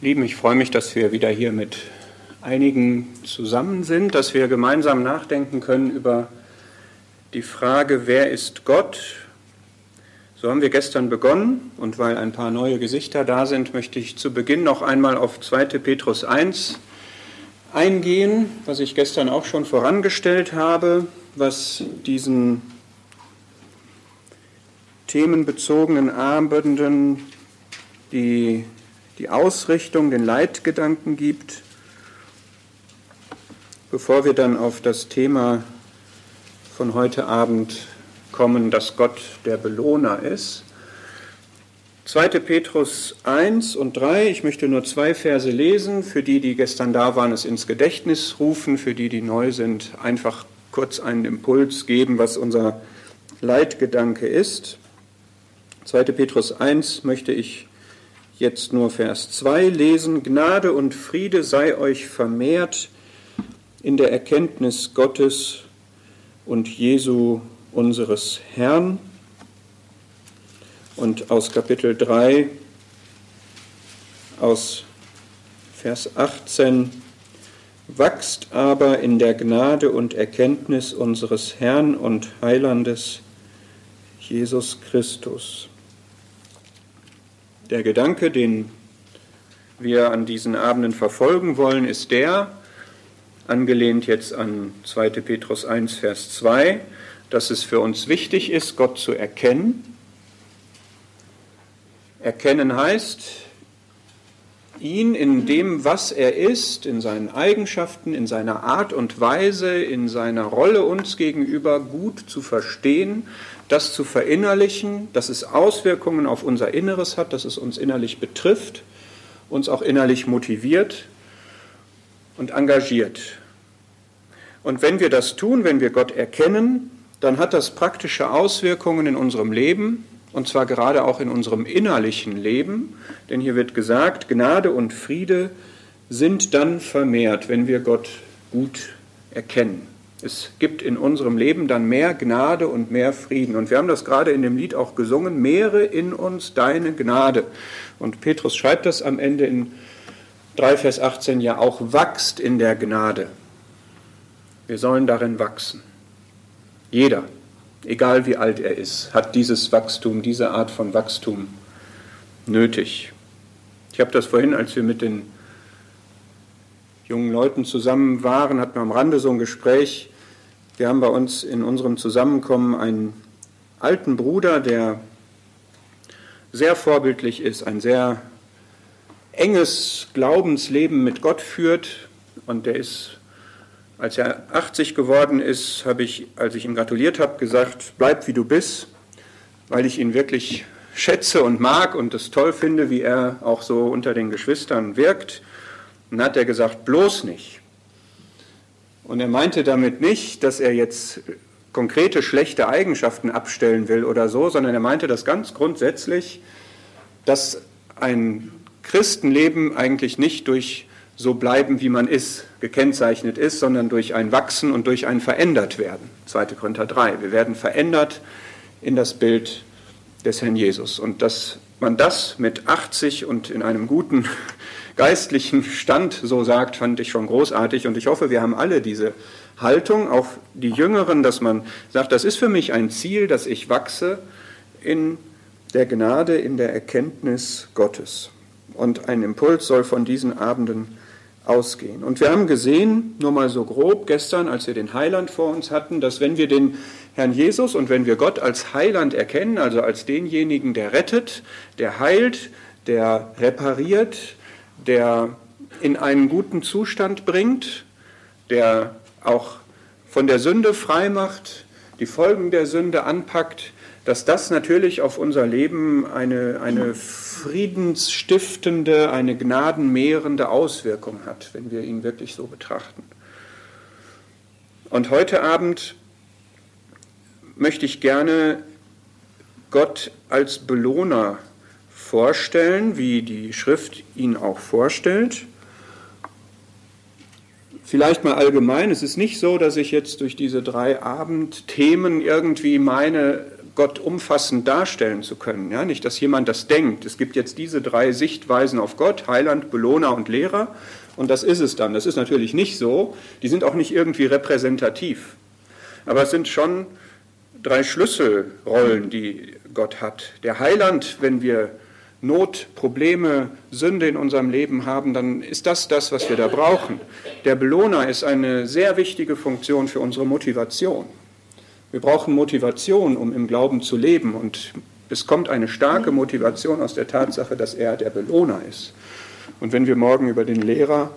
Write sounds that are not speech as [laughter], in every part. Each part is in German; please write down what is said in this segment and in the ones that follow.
Lieben, ich freue mich, dass wir wieder hier mit einigen zusammen sind, dass wir gemeinsam nachdenken können über die Frage, wer ist Gott? So haben wir gestern begonnen und weil ein paar neue Gesichter da sind, möchte ich zu Beginn noch einmal auf 2. Petrus 1 eingehen, was ich gestern auch schon vorangestellt habe, was diesen themenbezogenen Abenden die, die Ausrichtung, den Leitgedanken gibt, bevor wir dann auf das Thema von heute Abend kommen, dass Gott der Belohner ist. 2. Petrus 1 und 3, ich möchte nur zwei Verse lesen, für die, die gestern da waren, es ins Gedächtnis rufen, für die, die neu sind, einfach kurz einen Impuls geben, was unser Leitgedanke ist. 2. Petrus 1 möchte ich jetzt nur Vers 2 lesen. Gnade und Friede sei euch vermehrt in der Erkenntnis Gottes und Jesu unseres Herrn und aus Kapitel 3, aus Vers 18, wachst aber in der Gnade und Erkenntnis unseres Herrn und Heilandes Jesus Christus. Der Gedanke, den wir an diesen Abenden verfolgen wollen, ist der, angelehnt jetzt an 2. Petrus 1, Vers 2, dass es für uns wichtig ist, Gott zu erkennen Erkennen heißt, ihn in dem, was er ist, in seinen Eigenschaften, in seiner Art und Weise, in seiner Rolle uns gegenüber gut zu verstehen, das zu verinnerlichen, dass es Auswirkungen auf unser Inneres hat, dass es uns innerlich betrifft, uns auch innerlich motiviert und engagiert. Und wenn wir das tun, wenn wir Gott erkennen, dann hat das praktische Auswirkungen in unserem Leben, und zwar gerade auch in unserem innerlichen Leben, denn hier wird gesagt, Gnade und Friede sind dann vermehrt, wenn wir Gott gut erkennen. Es gibt in unserem Leben dann mehr Gnade und mehr Frieden. Und wir haben das gerade in dem Lied auch gesungen, mehre in uns deine Gnade. Und Petrus schreibt das am Ende in 3 Vers 18 ja auch, wachst in der Gnade. Wir sollen darin wachsen. Jeder, egal wie alt er ist, hat dieses Wachstum, diese Art von Wachstum nötig. Ich habe das vorhin, als wir mit den jungen Leuten zusammen waren, hatten wir am Rande so ein Gespräch. Wir haben bei uns in unserem Zusammenkommen einen alten Bruder, der sehr vorbildlich ist, ein sehr enges Glaubensleben mit Gott führt und der ist als er 80 geworden ist, habe ich, als ich ihm gratuliert habe, gesagt, bleib wie du bist, weil ich ihn wirklich schätze und mag und es toll finde, wie er auch so unter den Geschwistern wirkt. Und dann hat er gesagt, bloß nicht. Und er meinte damit nicht, dass er jetzt konkrete schlechte Eigenschaften abstellen will oder so, sondern er meinte das ganz grundsätzlich, dass ein Christenleben eigentlich nicht durch so bleiben, wie man ist, gekennzeichnet ist, sondern durch ein Wachsen und durch ein Verändertwerden. 2. Korinther 3. Wir werden verändert in das Bild des Herrn Jesus. Und dass man das mit 80 und in einem guten [laughs] geistlichen Stand so sagt, fand ich schon großartig. Und ich hoffe, wir haben alle diese Haltung, auch die Jüngeren, dass man sagt, das ist für mich ein Ziel, dass ich wachse in der Gnade, in der Erkenntnis Gottes. Und ein Impuls soll von diesen Abenden ausgehen. Und wir haben gesehen, nur mal so grob gestern, als wir den Heiland vor uns hatten, dass wenn wir den Herrn Jesus und wenn wir Gott als Heiland erkennen, also als denjenigen, der rettet, der heilt, der repariert, der in einen guten Zustand bringt, der auch von der Sünde frei macht, die Folgen der Sünde anpackt, dass das natürlich auf unser Leben eine, eine friedensstiftende, eine gnadenmehrende Auswirkung hat, wenn wir ihn wirklich so betrachten. Und heute Abend möchte ich gerne Gott als Belohner vorstellen, wie die Schrift ihn auch vorstellt. Vielleicht mal allgemein, es ist nicht so, dass ich jetzt durch diese drei Abendthemen irgendwie meine, Gott umfassend darstellen zu können. Ja, nicht, dass jemand das denkt. Es gibt jetzt diese drei Sichtweisen auf Gott, Heiland, Belohner und Lehrer. Und das ist es dann. Das ist natürlich nicht so. Die sind auch nicht irgendwie repräsentativ. Aber es sind schon drei Schlüsselrollen, die Gott hat. Der Heiland, wenn wir Not, Probleme, Sünde in unserem Leben haben, dann ist das das, was wir da brauchen. Der Belohner ist eine sehr wichtige Funktion für unsere Motivation. Wir brauchen Motivation, um im Glauben zu leben. Und es kommt eine starke Motivation aus der Tatsache, dass er der Belohner ist. Und wenn wir morgen über den Lehrer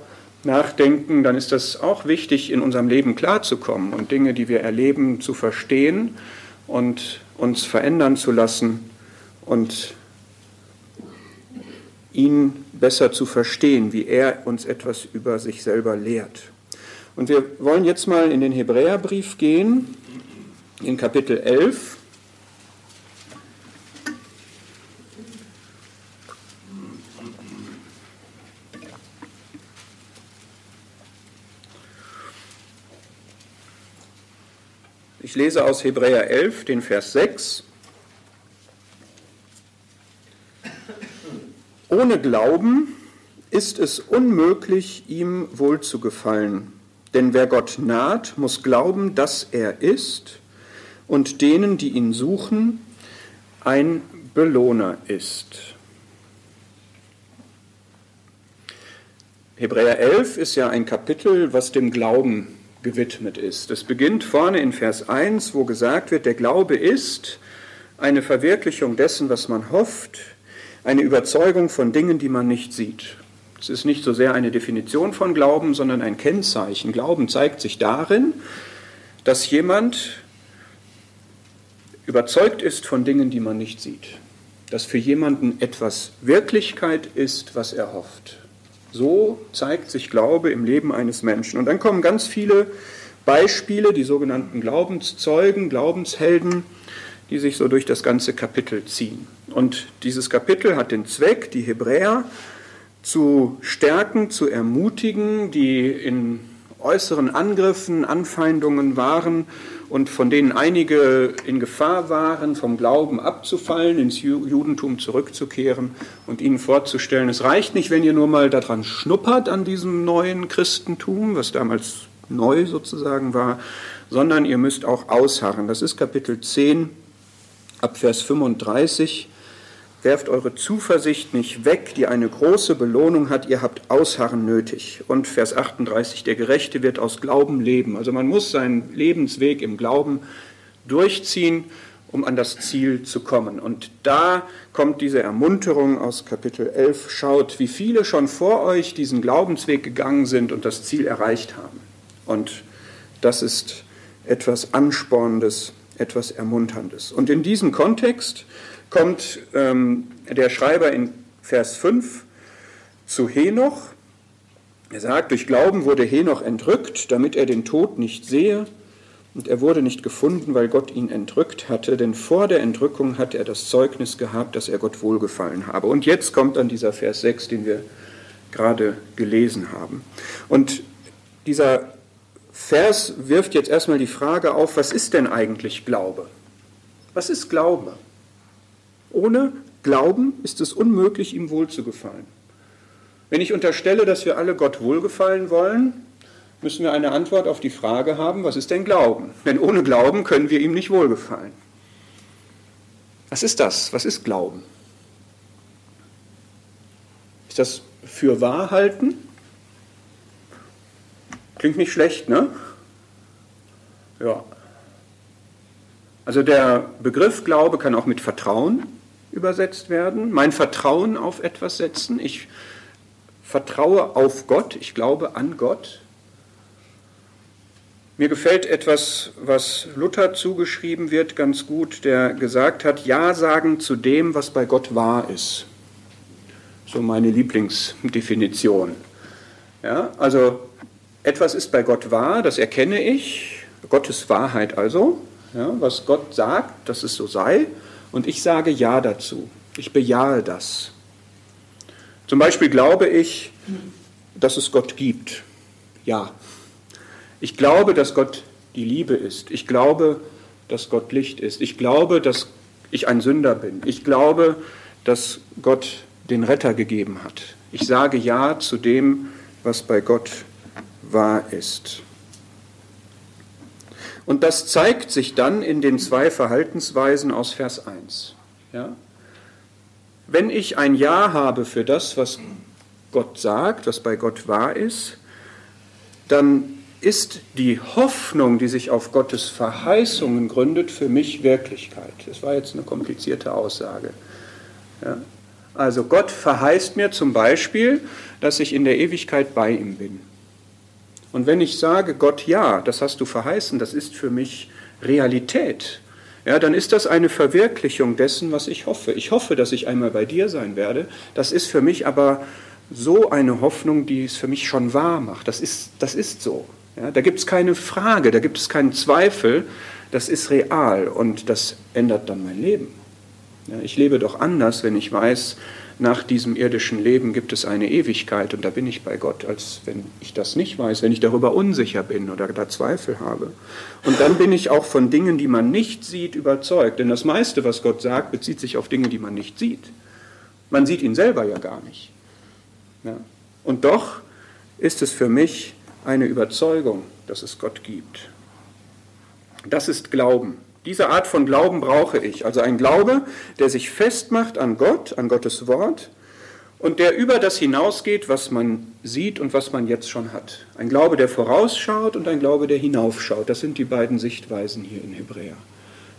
nachdenken, dann ist das auch wichtig, in unserem Leben klarzukommen und Dinge, die wir erleben, zu verstehen und uns verändern zu lassen und ihn besser zu verstehen, wie er uns etwas über sich selber lehrt. Und wir wollen jetzt mal in den Hebräerbrief gehen, in Kapitel 11. Ich lese aus Hebräer 11 den Vers 6. Ohne Glauben ist es unmöglich, ihm wohlzugefallen. Denn wer Gott naht, muss glauben, dass er ist und denen, die ihn suchen, ein Belohner ist. Hebräer 11 ist ja ein Kapitel, was dem Glauben gewidmet ist. Es beginnt vorne in Vers 1, wo gesagt wird, der Glaube ist eine Verwirklichung dessen, was man hofft, eine Überzeugung von Dingen, die man nicht sieht. Es ist nicht so sehr eine Definition von Glauben, sondern ein Kennzeichen. Glauben zeigt sich darin, dass jemand überzeugt ist von Dingen, die man nicht sieht. Dass für jemanden etwas Wirklichkeit ist, was er hofft. So zeigt sich Glaube im Leben eines Menschen. Und dann kommen ganz viele Beispiele, die sogenannten Glaubenszeugen, Glaubenshelden, die sich so durch das ganze Kapitel ziehen. Und dieses Kapitel hat den Zweck, die Hebräer zu stärken, zu ermutigen, die in äußeren Angriffen, Anfeindungen waren und von denen einige in Gefahr waren, vom Glauben abzufallen, ins Judentum zurückzukehren und ihnen vorzustellen, es reicht nicht, wenn ihr nur mal daran schnuppert an diesem neuen Christentum, was damals neu sozusagen war, sondern ihr müsst auch ausharren. Das ist Kapitel 10 ab Vers 35. Werft eure Zuversicht nicht weg, die eine große Belohnung hat, ihr habt Ausharren nötig. Und Vers 38, der Gerechte wird aus Glauben leben. Also man muss seinen Lebensweg im Glauben durchziehen, um an das Ziel zu kommen. Und da kommt diese Ermunterung aus Kapitel 11. Schaut, wie viele schon vor euch diesen Glaubensweg gegangen sind und das Ziel erreicht haben. Und das ist etwas Anspornendes, etwas Ermunterndes. Und in diesem Kontext kommt ähm, der Schreiber in Vers 5 zu Henoch. Er sagt, durch Glauben wurde Henoch entrückt, damit er den Tod nicht sehe. Und er wurde nicht gefunden, weil Gott ihn entrückt hatte, denn vor der Entrückung hatte er das Zeugnis gehabt, dass er Gott wohlgefallen habe. Und jetzt kommt dann dieser Vers 6, den wir gerade gelesen haben. Und dieser Vers wirft jetzt erstmal die Frage auf, was ist denn eigentlich Glaube? Was ist Glaube? Ohne Glauben ist es unmöglich, ihm wohlzugefallen. Wenn ich unterstelle, dass wir alle Gott wohlgefallen wollen, müssen wir eine Antwort auf die Frage haben, was ist denn Glauben? Denn ohne Glauben können wir ihm nicht wohlgefallen. Was ist das? Was ist Glauben? Ist das für wahr halten? Klingt nicht schlecht, ne? Ja. Also der Begriff Glaube kann auch mit Vertrauen übersetzt werden. Mein Vertrauen auf etwas setzen. Ich vertraue auf Gott, ich glaube an Gott. Mir gefällt etwas, was Luther zugeschrieben wird, ganz gut, der gesagt hat, Ja sagen zu dem, was bei Gott wahr ist. So meine Lieblingsdefinition. Ja, also etwas ist bei Gott wahr, das erkenne ich, Gottes Wahrheit also, ja, was Gott sagt, dass es so sei, und ich sage Ja dazu. Ich bejahe das. Zum Beispiel glaube ich, dass es Gott gibt. Ja. Ich glaube, dass Gott die Liebe ist. Ich glaube, dass Gott Licht ist. Ich glaube, dass ich ein Sünder bin. Ich glaube, dass Gott den Retter gegeben hat. Ich sage Ja zu dem, was bei Gott wahr ist. Und das zeigt sich dann in den zwei Verhaltensweisen aus Vers 1. Ja? Wenn ich ein Ja habe für das, was Gott sagt, was bei Gott wahr ist, dann ist die Hoffnung, die sich auf Gottes Verheißungen gründet, für mich Wirklichkeit. Das war jetzt eine komplizierte Aussage. Ja? Also Gott verheißt mir zum Beispiel, dass ich in der Ewigkeit bei ihm bin. Und wenn ich sage, Gott, ja, das hast du verheißen, das ist für mich Realität, ja, dann ist das eine Verwirklichung dessen, was ich hoffe. Ich hoffe, dass ich einmal bei dir sein werde. Das ist für mich aber so eine Hoffnung, die es für mich schon wahr macht. Das ist, das ist so. Ja, da gibt es keine Frage, da gibt es keinen Zweifel. Das ist real und das ändert dann mein Leben. Ja, ich lebe doch anders, wenn ich weiß, nach diesem irdischen Leben gibt es eine Ewigkeit und da bin ich bei Gott, als wenn ich das nicht weiß, wenn ich darüber unsicher bin oder da Zweifel habe. Und dann bin ich auch von Dingen, die man nicht sieht, überzeugt. Denn das meiste, was Gott sagt, bezieht sich auf Dinge, die man nicht sieht. Man sieht ihn selber ja gar nicht. Ja. Und doch ist es für mich eine Überzeugung, dass es Gott gibt. Das ist Glauben. Diese Art von Glauben brauche ich. Also ein Glaube, der sich festmacht an Gott, an Gottes Wort und der über das hinausgeht, was man sieht und was man jetzt schon hat. Ein Glaube, der vorausschaut und ein Glaube, der hinaufschaut. Das sind die beiden Sichtweisen hier in Hebräer.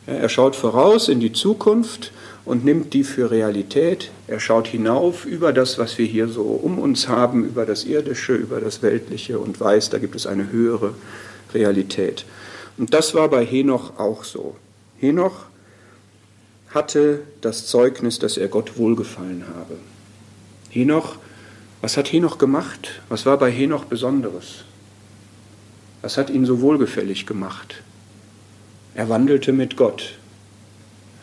Er schaut voraus in die Zukunft und nimmt die für Realität. Er schaut hinauf über das, was wir hier so um uns haben, über das Irdische, über das Weltliche und weiß, da gibt es eine höhere Realität. Und das war bei Henoch auch so. Henoch hatte das Zeugnis, dass er Gott wohlgefallen habe. Henoch, was hat Henoch gemacht? Was war bei Henoch Besonderes? Was hat ihn so wohlgefällig gemacht? Er wandelte mit Gott.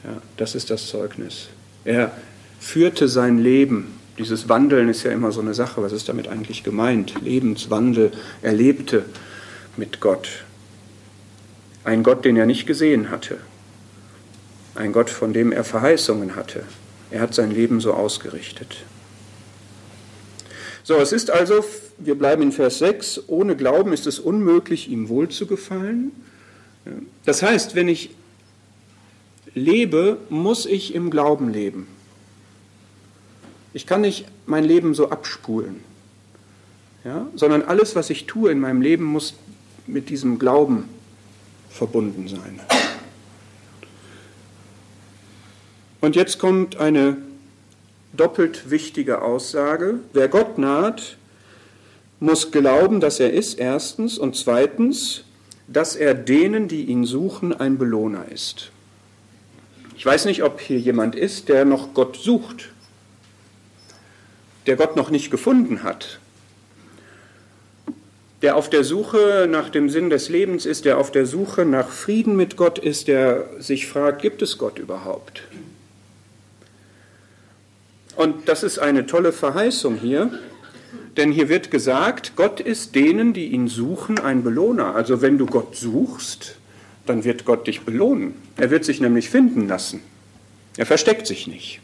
Ja, das ist das Zeugnis. Er führte sein Leben. Dieses Wandeln ist ja immer so eine Sache. Was ist damit eigentlich gemeint? Lebenswandel. Er lebte mit Gott. Ein Gott, den er nicht gesehen hatte. Ein Gott, von dem er Verheißungen hatte. Er hat sein Leben so ausgerichtet. So, es ist also, wir bleiben in Vers 6, ohne Glauben ist es unmöglich, ihm wohl zu gefallen. Das heißt, wenn ich lebe, muss ich im Glauben leben. Ich kann nicht mein Leben so abspulen, ja? sondern alles, was ich tue in meinem Leben, muss mit diesem Glauben verbunden sein. Und jetzt kommt eine doppelt wichtige Aussage. Wer Gott naht, muss glauben, dass er ist, erstens, und zweitens, dass er denen, die ihn suchen, ein Belohner ist. Ich weiß nicht, ob hier jemand ist, der noch Gott sucht, der Gott noch nicht gefunden hat, der auf der Suche nach dem Sinn des Lebens ist, der auf der Suche nach Frieden mit Gott ist, der sich fragt, gibt es Gott überhaupt? Und das ist eine tolle Verheißung hier, denn hier wird gesagt, Gott ist denen, die ihn suchen, ein Belohner. Also wenn du Gott suchst, dann wird Gott dich belohnen. Er wird sich nämlich finden lassen. Er versteckt sich nicht.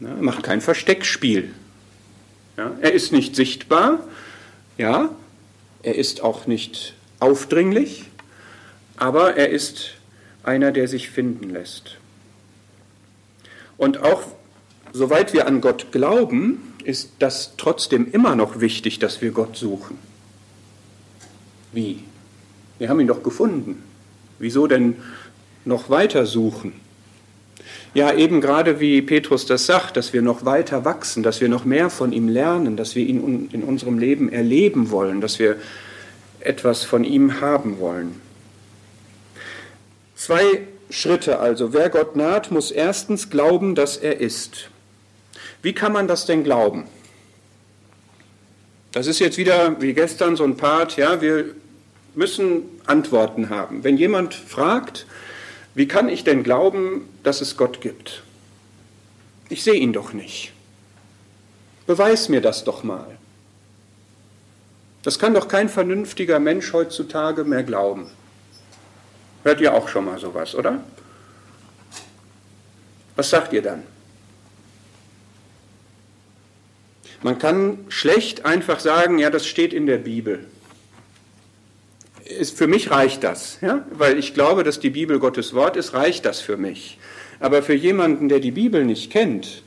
er macht kein Versteckspiel. er ist nicht sichtbar, ja, er ist auch nicht aufdringlich, aber er ist einer, der sich finden lässt. Und auch soweit wir an Gott glauben, ist das trotzdem immer noch wichtig, dass wir Gott suchen. Wie? Wir haben ihn doch gefunden. Wieso denn noch weiter suchen? Ja, eben gerade wie Petrus das sagt, dass wir noch weiter wachsen, dass wir noch mehr von ihm lernen, dass wir ihn in unserem Leben erleben wollen, dass wir etwas von ihm haben wollen. Zwei Schritte also. Wer Gott naht, muss erstens glauben, dass er ist. Wie kann man das denn glauben? Das ist jetzt wieder wie gestern so ein Part, ja, wir müssen Antworten haben. Wenn jemand fragt, wie kann ich denn glauben, dass es Gott gibt? Ich sehe ihn doch nicht. Beweis mir das doch mal. Das kann doch kein vernünftiger Mensch heutzutage mehr glauben. Hört ihr auch schon mal sowas, oder? Was sagt ihr dann? Man kann schlecht einfach sagen, ja, das steht in der Bibel. Ist, für mich reicht das, ja? weil ich glaube, dass die Bibel Gottes Wort ist, reicht das für mich. Aber für jemanden, der die Bibel nicht kennt,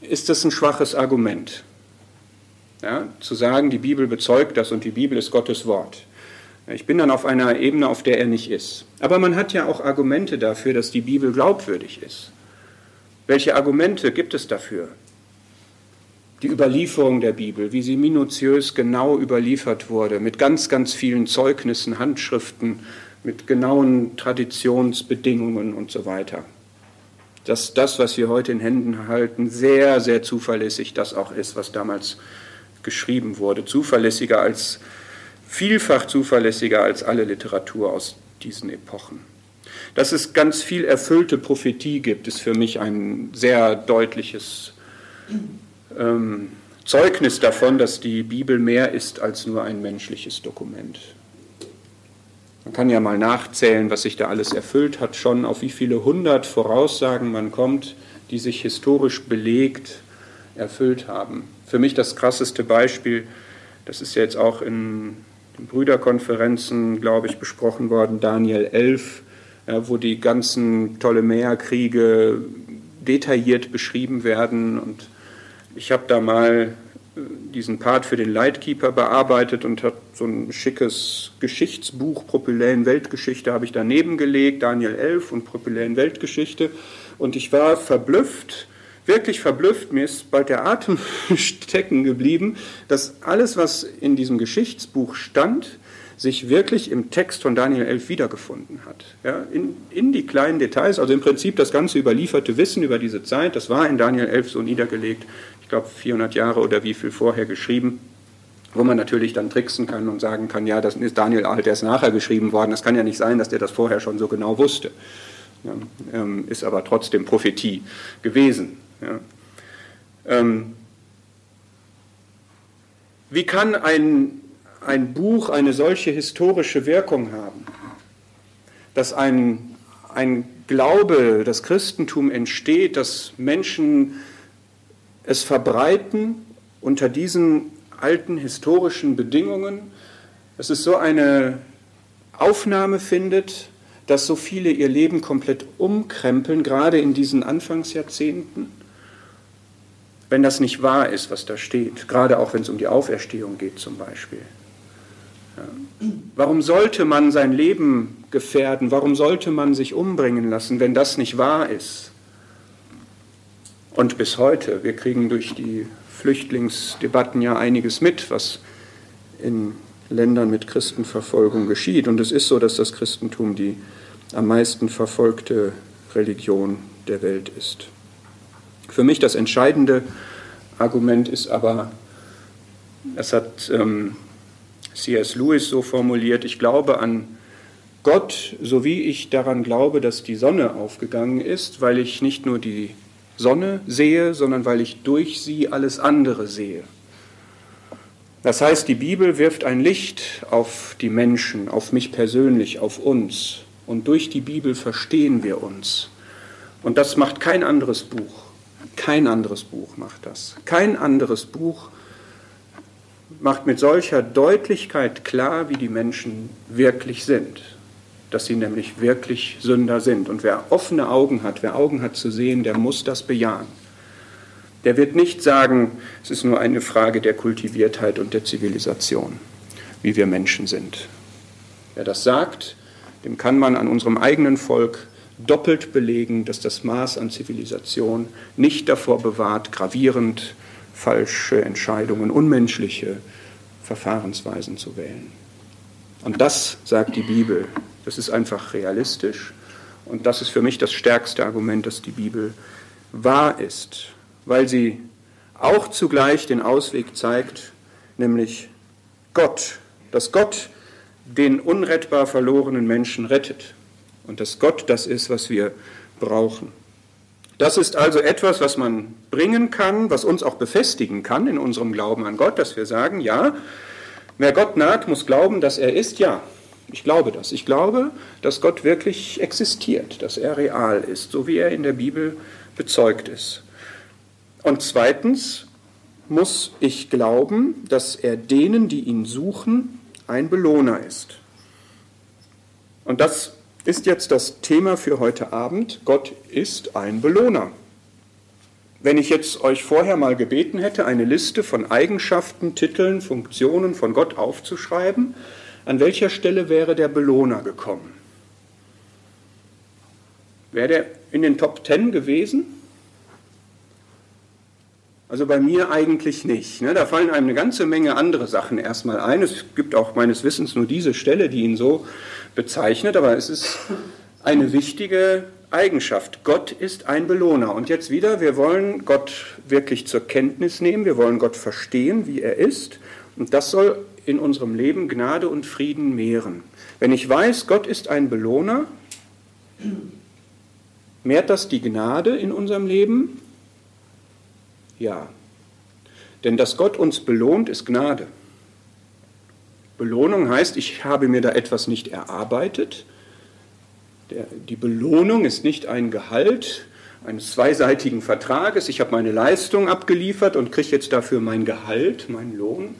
ist das ein schwaches Argument. Ja? Zu sagen, die Bibel bezeugt das und die Bibel ist Gottes Wort. Ich bin dann auf einer Ebene, auf der er nicht ist. Aber man hat ja auch Argumente dafür, dass die Bibel glaubwürdig ist. Welche Argumente gibt es dafür? Die Überlieferung der Bibel, wie sie minutiös genau überliefert wurde, mit ganz, ganz vielen Zeugnissen, Handschriften, mit genauen Traditionsbedingungen und so weiter. Dass das, was wir heute in Händen halten, sehr, sehr zuverlässig das auch ist, was damals geschrieben wurde. Zuverlässiger als vielfach zuverlässiger als alle Literatur aus diesen Epochen. Dass es ganz viel erfüllte Prophetie gibt, ist für mich ein sehr deutliches ähm, Zeugnis davon, dass die Bibel mehr ist als nur ein menschliches Dokument. Man kann ja mal nachzählen, was sich da alles erfüllt hat, schon auf wie viele hundert Voraussagen man kommt, die sich historisch belegt erfüllt haben. Für mich das krasseste Beispiel, das ist ja jetzt auch in den Brüderkonferenzen, glaube ich, besprochen worden, Daniel 11, ja, wo die ganzen Ptolemäerkriege detailliert beschrieben werden. Und ich habe da mal äh, diesen Part für den Lightkeeper bearbeitet und habe so ein schickes Geschichtsbuch Propyläen Weltgeschichte habe ich daneben gelegt, Daniel 11 und Propyläen Weltgeschichte. Und ich war verblüfft, wirklich verblüfft, mir ist bald der Atem [laughs] stecken geblieben, dass alles, was in diesem Geschichtsbuch stand, sich wirklich im Text von Daniel 11 wiedergefunden hat. Ja, in, in die kleinen Details, also im Prinzip das ganze überlieferte Wissen über diese Zeit, das war in Daniel 11 so niedergelegt, ich glaube 400 Jahre oder wie viel vorher geschrieben, wo man natürlich dann tricksen kann und sagen kann, ja, das ist Daniel halt erst nachher geschrieben worden, das kann ja nicht sein, dass der das vorher schon so genau wusste. Ja, ähm, ist aber trotzdem Prophetie gewesen. Ja. Ähm, wie kann ein, ein Buch eine solche historische Wirkung haben, dass ein, ein Glaube, das Christentum entsteht, dass Menschen es verbreiten unter diesen alten historischen Bedingungen, dass es so eine Aufnahme findet, dass so viele ihr Leben komplett umkrempeln, gerade in diesen Anfangsjahrzehnten wenn das nicht wahr ist, was da steht, gerade auch wenn es um die Auferstehung geht zum Beispiel. Warum sollte man sein Leben gefährden? Warum sollte man sich umbringen lassen, wenn das nicht wahr ist? Und bis heute, wir kriegen durch die Flüchtlingsdebatten ja einiges mit, was in Ländern mit Christenverfolgung geschieht. Und es ist so, dass das Christentum die am meisten verfolgte Religion der Welt ist. Für mich das entscheidende Argument ist aber, das hat ähm, C.S. Lewis so formuliert, ich glaube an Gott, so wie ich daran glaube, dass die Sonne aufgegangen ist, weil ich nicht nur die Sonne sehe, sondern weil ich durch sie alles andere sehe. Das heißt, die Bibel wirft ein Licht auf die Menschen, auf mich persönlich, auf uns. Und durch die Bibel verstehen wir uns. Und das macht kein anderes Buch. Kein anderes Buch macht das. Kein anderes Buch macht mit solcher Deutlichkeit klar, wie die Menschen wirklich sind. Dass sie nämlich wirklich Sünder sind. Und wer offene Augen hat, wer Augen hat zu sehen, der muss das bejahen. Der wird nicht sagen, es ist nur eine Frage der Kultiviertheit und der Zivilisation, wie wir Menschen sind. Wer das sagt, dem kann man an unserem eigenen Volk doppelt belegen, dass das Maß an Zivilisation nicht davor bewahrt, gravierend falsche Entscheidungen, unmenschliche Verfahrensweisen zu wählen. Und das sagt die Bibel. Das ist einfach realistisch. Und das ist für mich das stärkste Argument, dass die Bibel wahr ist, weil sie auch zugleich den Ausweg zeigt, nämlich Gott, dass Gott den unrettbar verlorenen Menschen rettet und dass Gott das ist, was wir brauchen. Das ist also etwas, was man bringen kann, was uns auch befestigen kann in unserem Glauben an Gott, dass wir sagen, ja, wer Gott naht, muss glauben, dass er ist, ja. Ich glaube das. Ich glaube, dass Gott wirklich existiert, dass er real ist, so wie er in der Bibel bezeugt ist. Und zweitens muss ich glauben, dass er denen, die ihn suchen, ein Belohner ist. Und das ist jetzt das Thema für heute Abend. Gott ist ein Belohner. Wenn ich jetzt euch vorher mal gebeten hätte, eine Liste von Eigenschaften, Titeln, Funktionen von Gott aufzuschreiben, an welcher Stelle wäre der Belohner gekommen? Wäre der in den Top Ten gewesen? Also bei mir eigentlich nicht. Ne? Da fallen einem eine ganze Menge andere Sachen erstmal ein. Es gibt auch meines Wissens nur diese Stelle, die ihn so bezeichnet, aber es ist eine wichtige Eigenschaft. Gott ist ein Belohner. Und jetzt wieder, wir wollen Gott wirklich zur Kenntnis nehmen, wir wollen Gott verstehen, wie er ist. Und das soll in unserem Leben Gnade und Frieden mehren. Wenn ich weiß, Gott ist ein Belohner, mehrt das die Gnade in unserem Leben? Ja. Denn dass Gott uns belohnt, ist Gnade. Belohnung heißt, ich habe mir da etwas nicht erarbeitet. Der, die Belohnung ist nicht ein Gehalt eines zweiseitigen Vertrages. Ich habe meine Leistung abgeliefert und kriege jetzt dafür mein Gehalt, meinen Lohn,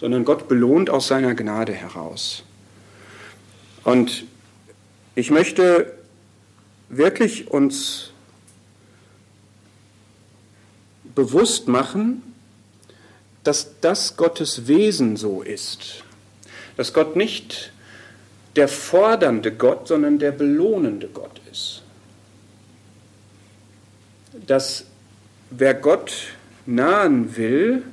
sondern Gott belohnt aus seiner Gnade heraus. Und ich möchte wirklich uns bewusst machen, dass das Gottes Wesen so ist. Dass Gott nicht der fordernde Gott, sondern der belohnende Gott ist. Dass wer Gott nahen will,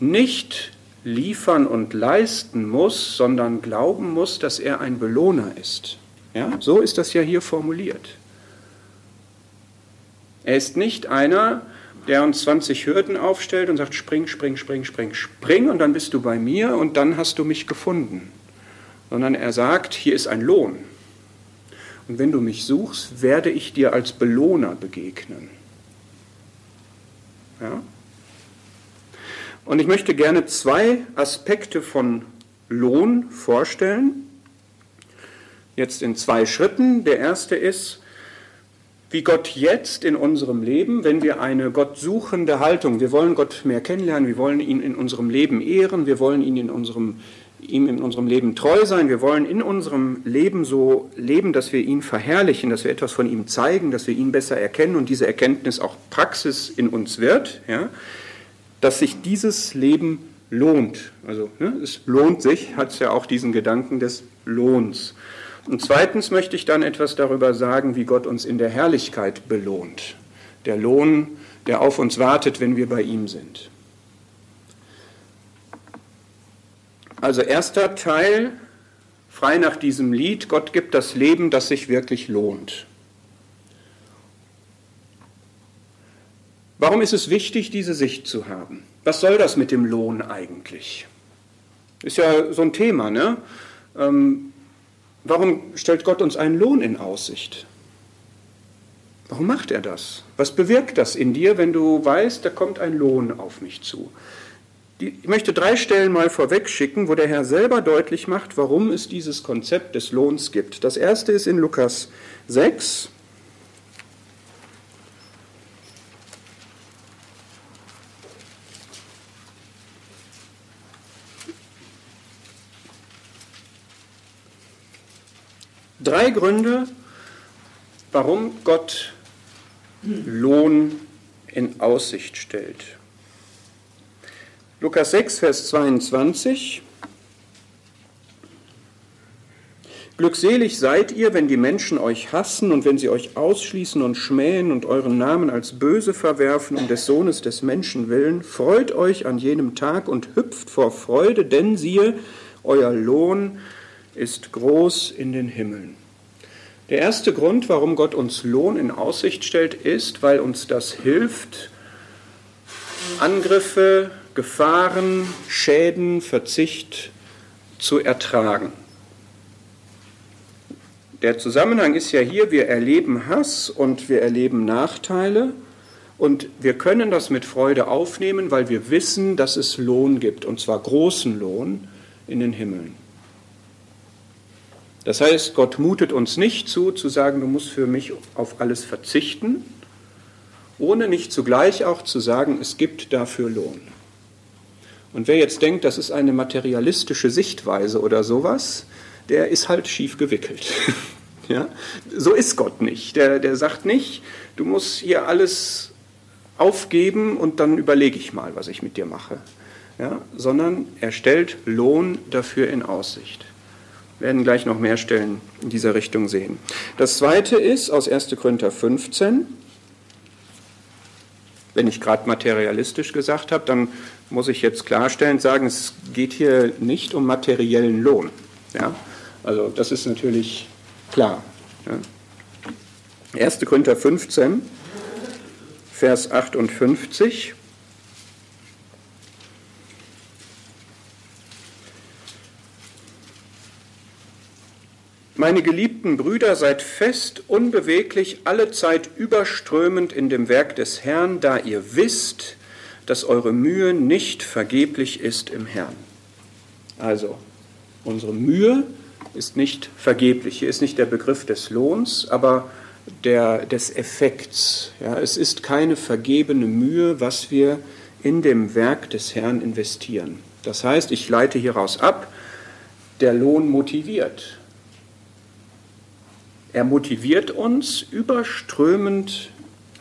nicht liefern und leisten muss, sondern glauben muss, dass er ein Belohner ist. Ja, so ist das ja hier formuliert. Er ist nicht einer, der uns 20 Hürden aufstellt und sagt, spring, spring, spring, spring, spring und dann bist du bei mir und dann hast du mich gefunden. Sondern er sagt, hier ist ein Lohn. Und wenn du mich suchst, werde ich dir als Belohner begegnen. Ja? Und ich möchte gerne zwei Aspekte von Lohn vorstellen. Jetzt in zwei Schritten. Der erste ist, wie Gott jetzt in unserem Leben, wenn wir eine gottsuchende Haltung, wir wollen Gott mehr kennenlernen, wir wollen ihn in unserem Leben ehren, wir wollen ihn in unserem, ihm in unserem Leben treu sein, wir wollen in unserem Leben so leben, dass wir ihn verherrlichen, dass wir etwas von ihm zeigen, dass wir ihn besser erkennen und diese Erkenntnis auch Praxis in uns wird, ja, dass sich dieses Leben lohnt. Also ne, es lohnt sich, hat es ja auch diesen Gedanken des Lohns. Und zweitens möchte ich dann etwas darüber sagen, wie Gott uns in der Herrlichkeit belohnt. Der Lohn, der auf uns wartet, wenn wir bei ihm sind. Also erster Teil, frei nach diesem Lied, Gott gibt das Leben, das sich wirklich lohnt. Warum ist es wichtig, diese Sicht zu haben? Was soll das mit dem Lohn eigentlich? Ist ja so ein Thema, ne? Ähm, Warum stellt Gott uns einen Lohn in Aussicht? Warum macht er das? Was bewirkt das in dir, wenn du weißt, da kommt ein Lohn auf mich zu? Ich möchte drei Stellen mal vorweg schicken, wo der Herr selber deutlich macht, warum es dieses Konzept des Lohns gibt. Das erste ist in Lukas 6, Drei Gründe, warum Gott Lohn in Aussicht stellt. Lukas 6, Vers 22. Glückselig seid ihr, wenn die Menschen euch hassen und wenn sie euch ausschließen und schmähen und euren Namen als böse verwerfen um des Sohnes des Menschen willen. Freut euch an jenem Tag und hüpft vor Freude, denn siehe, euer Lohn ist groß in den Himmeln. Der erste Grund, warum Gott uns Lohn in Aussicht stellt, ist, weil uns das hilft, Angriffe, Gefahren, Schäden, Verzicht zu ertragen. Der Zusammenhang ist ja hier, wir erleben Hass und wir erleben Nachteile und wir können das mit Freude aufnehmen, weil wir wissen, dass es Lohn gibt, und zwar großen Lohn in den Himmeln. Das heißt, Gott mutet uns nicht zu, zu sagen, du musst für mich auf alles verzichten, ohne nicht zugleich auch zu sagen, es gibt dafür Lohn. Und wer jetzt denkt, das ist eine materialistische Sichtweise oder sowas, der ist halt schief gewickelt. [laughs] ja? So ist Gott nicht. Der, der sagt nicht, du musst hier alles aufgeben und dann überlege ich mal, was ich mit dir mache. Ja? Sondern er stellt Lohn dafür in Aussicht. Werden gleich noch mehr Stellen in dieser Richtung sehen. Das zweite ist aus 1. Korinther 15. Wenn ich gerade materialistisch gesagt habe, dann muss ich jetzt klarstellen, sagen, es geht hier nicht um materiellen Lohn. Ja? Also das ist natürlich klar. Ja. 1. Korinther 15, Vers 58. Meine geliebten Brüder, seid fest, unbeweglich, alle Zeit überströmend in dem Werk des Herrn, da ihr wisst, dass eure Mühe nicht vergeblich ist im Herrn. Also, unsere Mühe ist nicht vergeblich. Hier ist nicht der Begriff des Lohns, aber der, des Effekts. Ja, es ist keine vergebene Mühe, was wir in dem Werk des Herrn investieren. Das heißt, ich leite hieraus ab, der Lohn motiviert. Er motiviert uns, überströmend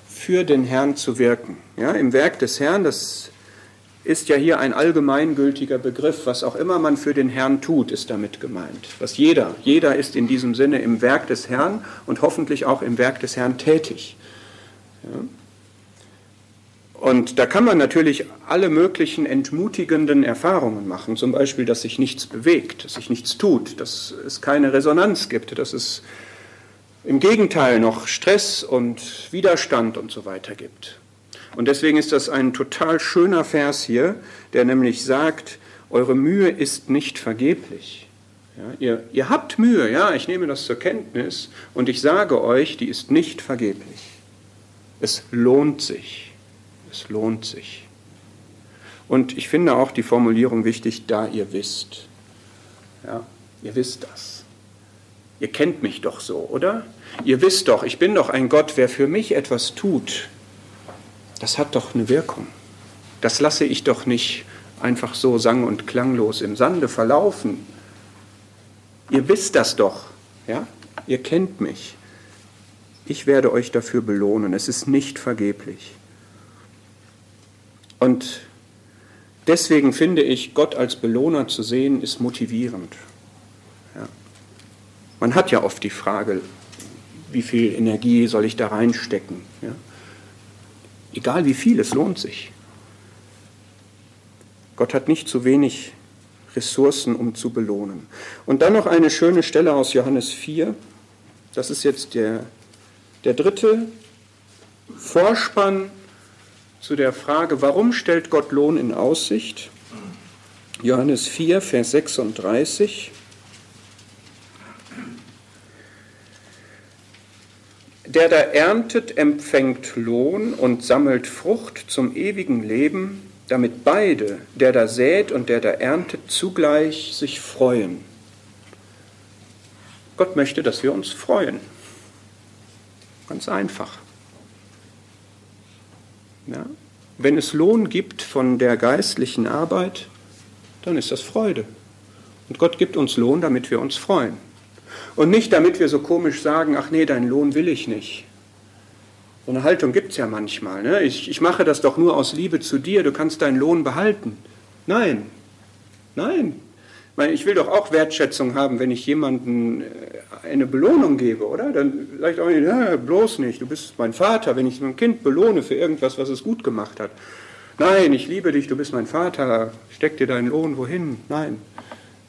für den Herrn zu wirken. Ja, Im Werk des Herrn, das ist ja hier ein allgemeingültiger Begriff. Was auch immer man für den Herrn tut, ist damit gemeint. Was jeder, jeder ist in diesem Sinne im Werk des Herrn und hoffentlich auch im Werk des Herrn tätig. Ja. Und da kann man natürlich alle möglichen entmutigenden Erfahrungen machen, zum Beispiel, dass sich nichts bewegt, dass sich nichts tut, dass es keine Resonanz gibt, dass es im Gegenteil noch Stress und Widerstand und so weiter gibt. Und deswegen ist das ein total schöner Vers hier, der nämlich sagt, eure Mühe ist nicht vergeblich. Ja, ihr, ihr habt Mühe, ja, ich nehme das zur Kenntnis und ich sage euch, die ist nicht vergeblich. Es lohnt sich. Es lohnt sich. Und ich finde auch die Formulierung wichtig, da ihr wisst. Ja, ihr wisst das. Ihr kennt mich doch so, oder? Ihr wisst doch, ich bin doch ein Gott, wer für mich etwas tut, das hat doch eine Wirkung. Das lasse ich doch nicht einfach so sang- und klanglos im Sande verlaufen. Ihr wisst das doch, ja? Ihr kennt mich. Ich werde euch dafür belohnen. Es ist nicht vergeblich. Und deswegen finde ich, Gott als Belohner zu sehen, ist motivierend. Ja. Man hat ja oft die Frage, wie viel Energie soll ich da reinstecken? Ja. Egal wie viel, es lohnt sich. Gott hat nicht zu wenig Ressourcen, um zu belohnen. Und dann noch eine schöne Stelle aus Johannes 4. Das ist jetzt der, der dritte Vorspann zu der Frage, warum stellt Gott Lohn in Aussicht? Johannes 4, Vers 36. Der da erntet, empfängt Lohn und sammelt Frucht zum ewigen Leben, damit beide, der da sät und der da erntet, zugleich sich freuen. Gott möchte, dass wir uns freuen. Ganz einfach. Ja? Wenn es Lohn gibt von der geistlichen Arbeit, dann ist das Freude. Und Gott gibt uns Lohn, damit wir uns freuen. Und nicht damit wir so komisch sagen, ach nee, deinen Lohn will ich nicht. So eine Haltung gibt es ja manchmal. Ne? Ich, ich mache das doch nur aus Liebe zu dir, du kannst deinen Lohn behalten. Nein, nein. Ich will doch auch Wertschätzung haben, wenn ich jemandem äh, eine Belohnung gebe, oder? Dann sage ich auch nicht, ja, bloß nicht, du bist mein Vater, wenn ich mein Kind belohne für irgendwas, was es gut gemacht hat. Nein, ich liebe dich, du bist mein Vater, steck dir deinen Lohn wohin? Nein.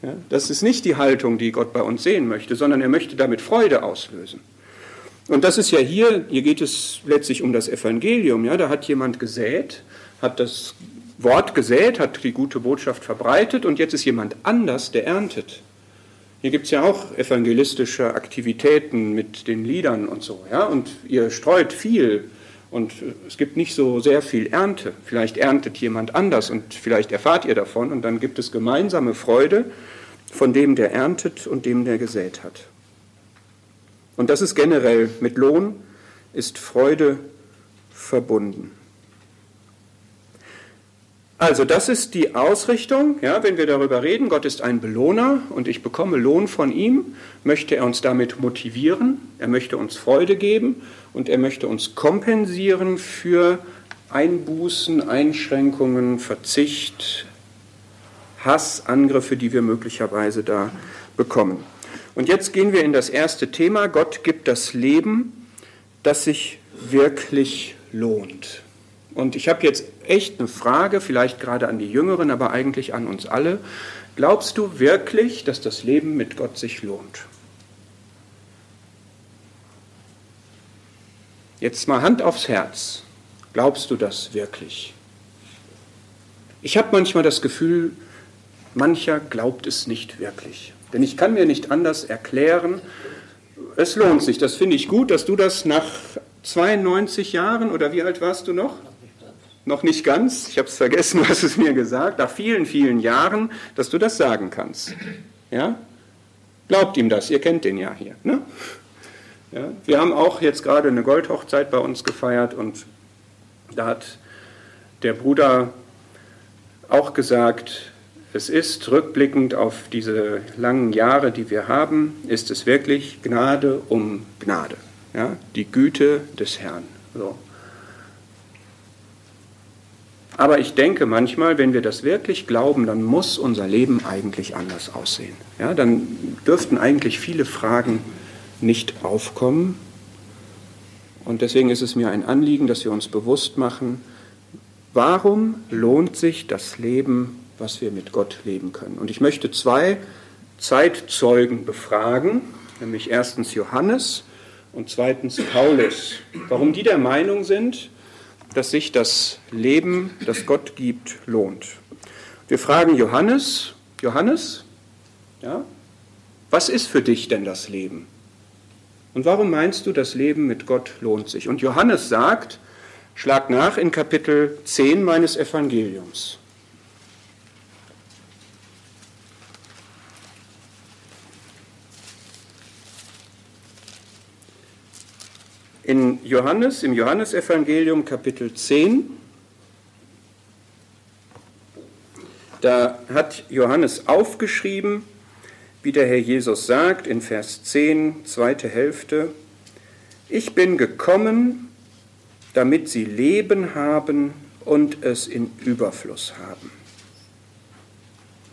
Ja, das ist nicht die Haltung, die Gott bei uns sehen möchte, sondern er möchte damit Freude auslösen. Und das ist ja hier, hier geht es letztlich um das Evangelium. Ja, da hat jemand gesät, hat das Wort gesät, hat die gute Botschaft verbreitet und jetzt ist jemand anders, der erntet. Hier gibt es ja auch evangelistische Aktivitäten mit den Liedern und so. Ja? Und ihr streut viel und es gibt nicht so sehr viel Ernte. Vielleicht erntet jemand anders und vielleicht erfahrt ihr davon und dann gibt es gemeinsame Freude von dem, der erntet und dem, der gesät hat. Und das ist generell mit Lohn, ist Freude verbunden. Also das ist die Ausrichtung, ja, wenn wir darüber reden, Gott ist ein Belohner und ich bekomme Lohn von ihm, möchte er uns damit motivieren, er möchte uns Freude geben und er möchte uns kompensieren für Einbußen, Einschränkungen, Verzicht, Hass, Angriffe, die wir möglicherweise da bekommen. Und jetzt gehen wir in das erste Thema. Gott gibt das Leben, das sich wirklich lohnt. Und ich habe jetzt echt eine Frage, vielleicht gerade an die Jüngeren, aber eigentlich an uns alle. Glaubst du wirklich, dass das Leben mit Gott sich lohnt? Jetzt mal Hand aufs Herz. Glaubst du das wirklich? Ich habe manchmal das Gefühl, mancher glaubt es nicht wirklich. Denn ich kann mir nicht anders erklären, es lohnt sich. Das finde ich gut, dass du das nach 92 Jahren oder wie alt warst du noch? noch nicht ganz, ich habe es vergessen, hast es mir gesagt, nach vielen, vielen Jahren, dass du das sagen kannst. Ja? Glaubt ihm das, ihr kennt den ja hier. Ne? Ja? Wir haben auch jetzt gerade eine Goldhochzeit bei uns gefeiert und da hat der Bruder auch gesagt, es ist rückblickend auf diese langen Jahre, die wir haben, ist es wirklich Gnade um Gnade. Ja? Die Güte des Herrn. So. Aber ich denke manchmal, wenn wir das wirklich glauben, dann muss unser Leben eigentlich anders aussehen. Ja, dann dürften eigentlich viele Fragen nicht aufkommen. Und deswegen ist es mir ein Anliegen, dass wir uns bewusst machen, warum lohnt sich das Leben, was wir mit Gott leben können. Und ich möchte zwei Zeitzeugen befragen, nämlich erstens Johannes und zweitens Paulus. Warum die der Meinung sind, dass sich das Leben, das Gott gibt, lohnt. Wir fragen Johannes, Johannes, ja, was ist für dich denn das Leben? Und warum meinst du, das Leben mit Gott lohnt sich? Und Johannes sagt, schlag nach in Kapitel 10 meines Evangeliums. in Johannes, im Johannesevangelium Kapitel 10, da hat Johannes aufgeschrieben, wie der Herr Jesus sagt in Vers 10, zweite Hälfte, ich bin gekommen, damit sie Leben haben und es in Überfluss haben.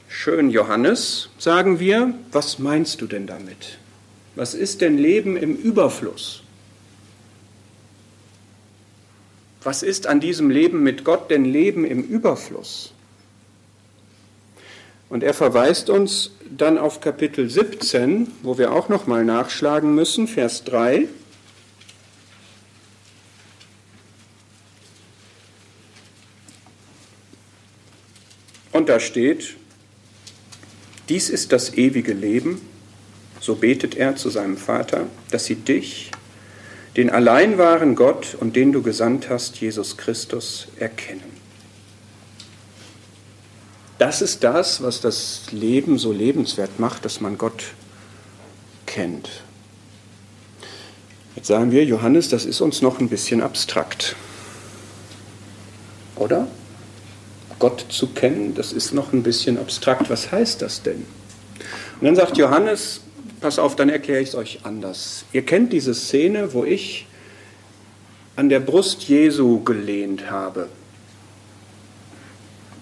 Schön, Johannes, sagen wir, was meinst du denn damit? Was ist denn Leben im Überfluss? Was ist an diesem Leben mit Gott denn Leben im Überfluss? Und er verweist uns dann auf Kapitel 17, wo wir auch noch mal nachschlagen müssen, Vers 3. Und da steht, dies ist das ewige Leben, so betet er zu seinem Vater, dass sie dich, den allein wahren Gott und den du gesandt hast, Jesus Christus, erkennen. Das ist das, was das Leben so lebenswert macht, dass man Gott kennt. Jetzt sagen wir, Johannes, das ist uns noch ein bisschen abstrakt. Oder? Gott zu kennen, das ist noch ein bisschen abstrakt. Was heißt das denn? Und dann sagt Johannes, pass auf, dann erkläre ich es euch anders. Ihr kennt diese Szene, wo ich an der Brust Jesu gelehnt habe.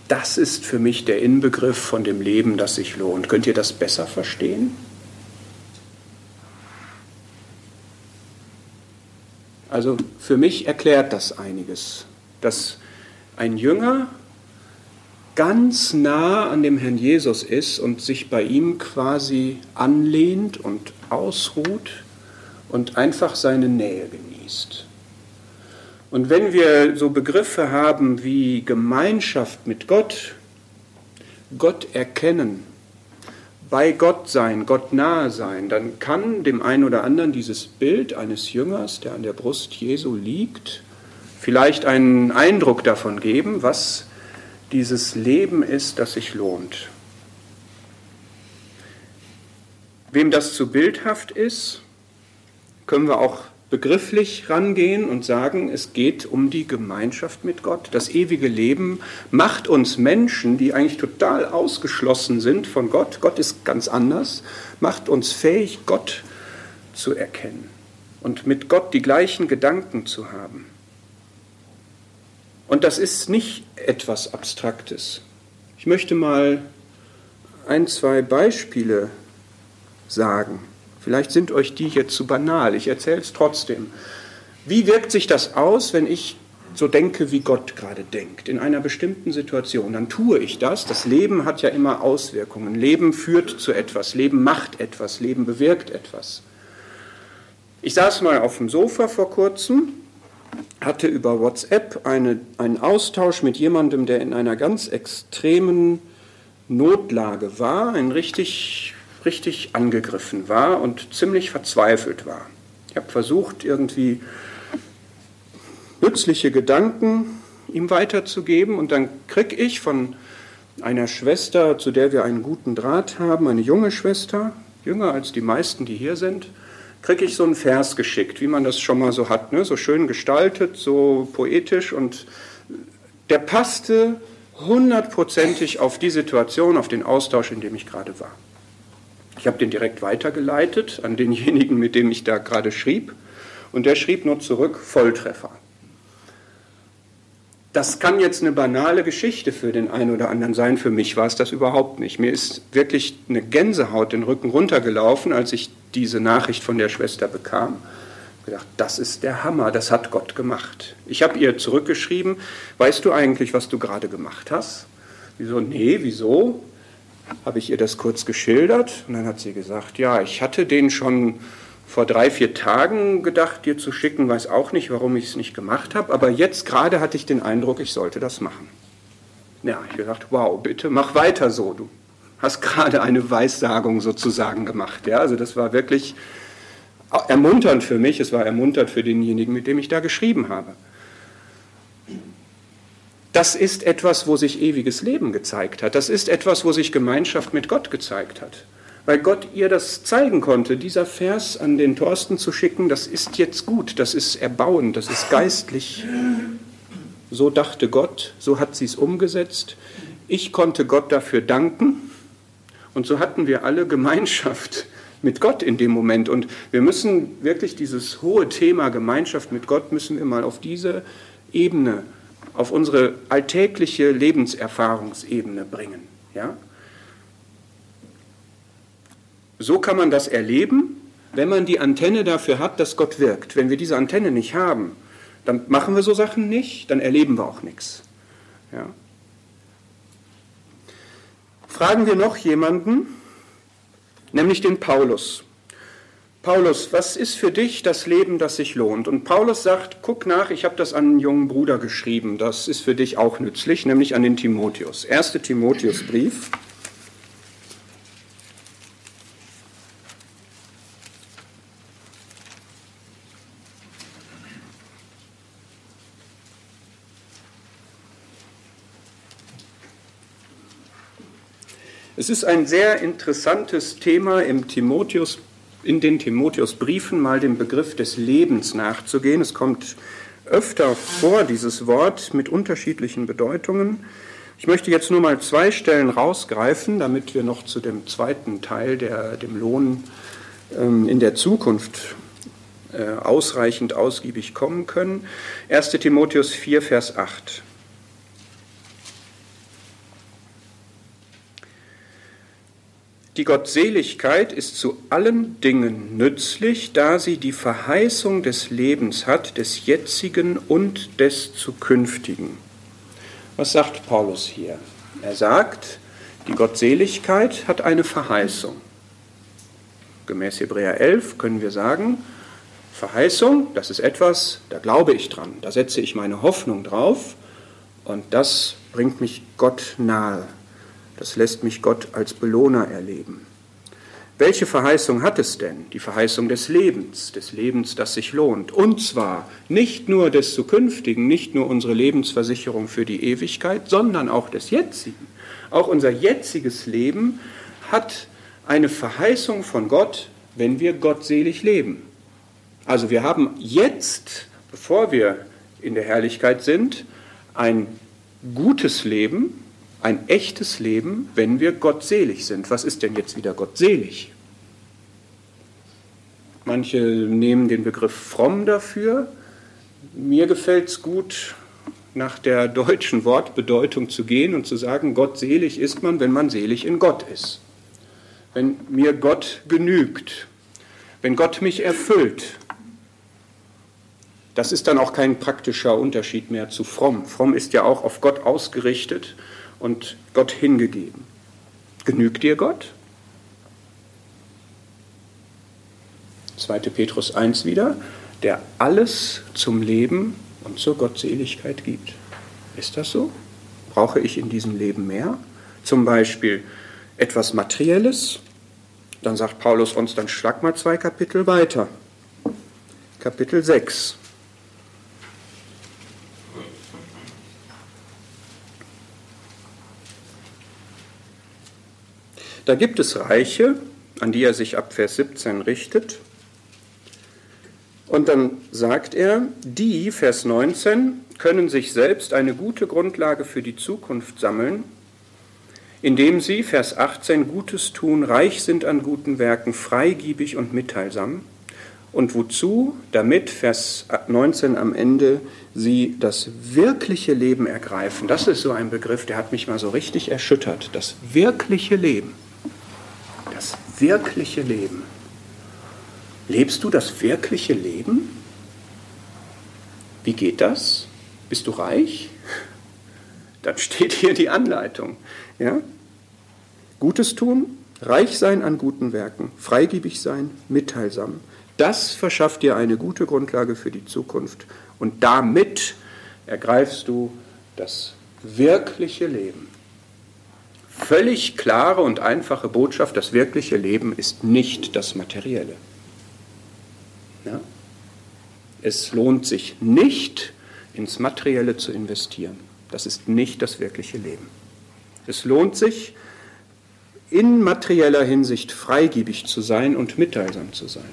Das ist für mich der Inbegriff von dem Leben, das sich lohnt. Könnt ihr das besser verstehen? Also für mich erklärt das einiges, dass ein Jünger ganz nah an dem Herrn Jesus ist und sich bei ihm quasi anlehnt und ausruht und einfach seine Nähe genießt. Und wenn wir so Begriffe haben wie Gemeinschaft mit Gott, Gott erkennen, bei Gott sein, Gott nahe sein, dann kann dem einen oder anderen dieses Bild eines Jüngers, der an der Brust Jesu liegt, vielleicht einen Eindruck davon geben, was dieses Leben ist, das sich lohnt. Wem das zu bildhaft ist, können wir auch begrifflich rangehen und sagen, es geht um die Gemeinschaft mit Gott. Das ewige Leben macht uns Menschen, die eigentlich total ausgeschlossen sind von Gott, Gott ist ganz anders, macht uns fähig, Gott zu erkennen und mit Gott die gleichen Gedanken zu haben. Und das ist nicht etwas Abstraktes. Ich möchte mal ein, zwei Beispiele sagen. Vielleicht sind euch die jetzt zu banal, ich erzähle es trotzdem. Wie wirkt sich das aus, wenn ich so denke, wie Gott gerade denkt, in einer bestimmten Situation? Dann tue ich das. Das Leben hat ja immer Auswirkungen. Leben führt zu etwas, Leben macht etwas, Leben bewirkt etwas. Ich saß mal auf dem Sofa vor kurzem, hatte über WhatsApp eine, einen Austausch mit jemandem, der in einer ganz extremen Notlage war, ein richtig richtig angegriffen war und ziemlich verzweifelt war. Ich habe versucht, irgendwie nützliche Gedanken ihm weiterzugeben und dann kriege ich von einer Schwester, zu der wir einen guten Draht haben, eine junge Schwester, jünger als die meisten, die hier sind, kriege ich so einen Vers geschickt, wie man das schon mal so hat, ne? so schön gestaltet, so poetisch und der passte hundertprozentig auf die Situation, auf den Austausch, in dem ich gerade war. Ich habe den direkt weitergeleitet an denjenigen, mit dem ich da gerade schrieb. Und der schrieb nur zurück, Volltreffer. Das kann jetzt eine banale Geschichte für den einen oder anderen sein. Für mich war es das überhaupt nicht. Mir ist wirklich eine Gänsehaut den Rücken runtergelaufen, als ich diese Nachricht von der Schwester bekam. Ich gedacht, das ist der Hammer, das hat Gott gemacht. Ich habe ihr zurückgeschrieben, weißt du eigentlich, was du gerade gemacht hast? Wieso? Nee, wieso? Habe ich ihr das kurz geschildert und dann hat sie gesagt, ja, ich hatte den schon vor drei, vier Tagen gedacht, dir zu schicken, weiß auch nicht, warum ich es nicht gemacht habe, aber jetzt gerade hatte ich den Eindruck, ich sollte das machen. Ja, ich habe gesagt, wow, bitte mach weiter so, du hast gerade eine Weissagung sozusagen gemacht. Ja, also das war wirklich ermunternd für mich, es war ermunternd für denjenigen, mit dem ich da geschrieben habe das ist etwas, wo sich ewiges Leben gezeigt hat. Das ist etwas, wo sich Gemeinschaft mit Gott gezeigt hat. Weil Gott ihr das zeigen konnte, dieser Vers an den Thorsten zu schicken, das ist jetzt gut, das ist erbauend, das ist geistlich. So dachte Gott, so hat sie es umgesetzt. Ich konnte Gott dafür danken und so hatten wir alle Gemeinschaft mit Gott in dem Moment. Und wir müssen wirklich dieses hohe Thema Gemeinschaft mit Gott, müssen wir mal auf diese Ebene auf unsere alltägliche Lebenserfahrungsebene bringen. Ja? So kann man das erleben, wenn man die Antenne dafür hat, dass Gott wirkt. Wenn wir diese Antenne nicht haben, dann machen wir so Sachen nicht, dann erleben wir auch nichts. Ja? Fragen wir noch jemanden, nämlich den Paulus. Paulus, was ist für dich das Leben, das sich lohnt? Und Paulus sagt, guck nach, ich habe das an einen jungen Bruder geschrieben, das ist für dich auch nützlich, nämlich an den Timotheus. Erste Timotheusbrief. Es ist ein sehr interessantes Thema im Timotheusbrief in den Timotheusbriefen mal dem Begriff des Lebens nachzugehen. Es kommt öfter vor, dieses Wort mit unterschiedlichen Bedeutungen. Ich möchte jetzt nur mal zwei Stellen rausgreifen, damit wir noch zu dem zweiten Teil, der, dem Lohn ähm, in der Zukunft äh, ausreichend ausgiebig kommen können. 1 Timotheus 4, Vers 8. die Gottseligkeit ist zu allen Dingen nützlich, da sie die Verheißung des Lebens hat, des jetzigen und des zukünftigen. Was sagt Paulus hier? Er sagt, die Gottseligkeit hat eine Verheißung. Gemäß Hebräer 11 können wir sagen, Verheißung, das ist etwas, da glaube ich dran, da setze ich meine Hoffnung drauf und das bringt mich Gott nahe. Das lässt mich Gott als Belohner erleben. Welche Verheißung hat es denn? Die Verheißung des Lebens, des Lebens, das sich lohnt. Und zwar nicht nur des zukünftigen, nicht nur unsere Lebensversicherung für die Ewigkeit, sondern auch des jetzigen. Auch unser jetziges Leben hat eine Verheißung von Gott, wenn wir gottselig leben. Also wir haben jetzt, bevor wir in der Herrlichkeit sind, ein gutes Leben, ein echtes Leben, wenn wir gottselig sind. Was ist denn jetzt wieder gottselig? Manche nehmen den Begriff fromm dafür. Mir gefällt es gut, nach der deutschen Wortbedeutung zu gehen und zu sagen, gottselig ist man, wenn man selig in Gott ist. Wenn mir Gott genügt, wenn Gott mich erfüllt. Das ist dann auch kein praktischer Unterschied mehr zu fromm. Fromm ist ja auch auf Gott ausgerichtet und Gott hingegeben. Genügt dir Gott? 2. Petrus 1 wieder, der alles zum Leben und zur Gottseligkeit gibt. Ist das so? Brauche ich in diesem Leben mehr? Zum Beispiel etwas Materielles? Dann sagt Paulus uns, dann schlag mal zwei Kapitel weiter. Kapitel 6. Da gibt es Reiche, an die er sich ab Vers 17 richtet. Und dann sagt er, die, Vers 19, können sich selbst eine gute Grundlage für die Zukunft sammeln, indem sie, Vers 18, Gutes tun, reich sind an guten Werken, freigiebig und mitteilsam. Und wozu? Damit, Vers 19 am Ende, sie das wirkliche Leben ergreifen. Das ist so ein Begriff, der hat mich mal so richtig erschüttert. Das wirkliche Leben wirkliche Leben. Lebst du das wirkliche Leben? Wie geht das? Bist du reich? [laughs] Dann steht hier die Anleitung. Ja? Gutes tun, reich sein an guten Werken, freigebig sein, mitteilsam. Das verschafft dir eine gute Grundlage für die Zukunft. Und damit ergreifst du das wirkliche Leben völlig klare und einfache Botschaft, das wirkliche Leben ist nicht das Materielle. Ja? Es lohnt sich nicht, ins Materielle zu investieren. Das ist nicht das wirkliche Leben. Es lohnt sich, in materieller Hinsicht freigebig zu sein und mitteilsam zu sein.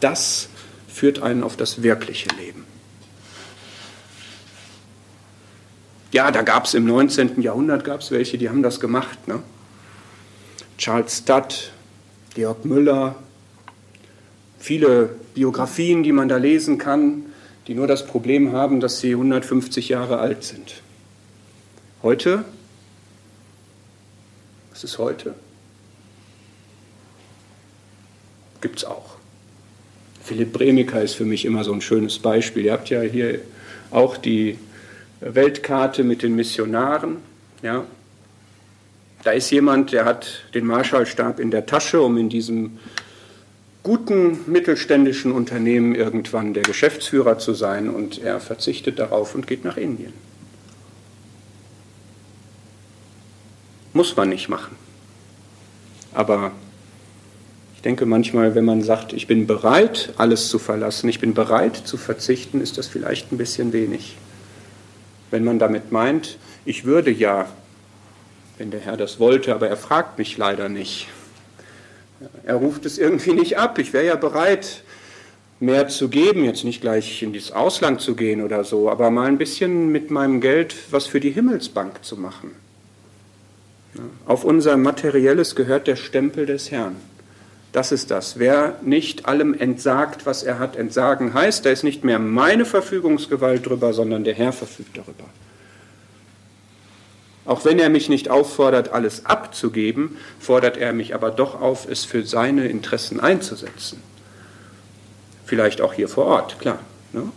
Das führt einen auf das wirkliche Leben. Ja, da gab es im 19. Jahrhundert gab es welche, die haben das gemacht. Ne? Charles Studd, Georg Müller, viele Biografien, die man da lesen kann, die nur das Problem haben, dass sie 150 Jahre alt sind. Heute, was ist heute? Gibt es auch. Philipp Bremiker ist für mich immer so ein schönes Beispiel. Ihr habt ja hier auch die Weltkarte mit den Missionaren. Ja. Da ist jemand, der hat den Marschallstab in der Tasche, um in diesem guten mittelständischen Unternehmen irgendwann der Geschäftsführer zu sein und er verzichtet darauf und geht nach Indien. Muss man nicht machen. Aber ich denke manchmal, wenn man sagt, ich bin bereit, alles zu verlassen, ich bin bereit zu verzichten, ist das vielleicht ein bisschen wenig wenn man damit meint, ich würde ja, wenn der Herr das wollte, aber er fragt mich leider nicht. Er ruft es irgendwie nicht ab. Ich wäre ja bereit, mehr zu geben, jetzt nicht gleich in das Ausland zu gehen oder so, aber mal ein bisschen mit meinem Geld was für die Himmelsbank zu machen. Auf unser Materielles gehört der Stempel des Herrn. Das ist das. Wer nicht allem entsagt, was er hat, entsagen heißt, da ist nicht mehr meine Verfügungsgewalt drüber, sondern der Herr verfügt darüber. Auch wenn er mich nicht auffordert, alles abzugeben, fordert er mich aber doch auf, es für seine Interessen einzusetzen. Vielleicht auch hier vor Ort, klar. Ne?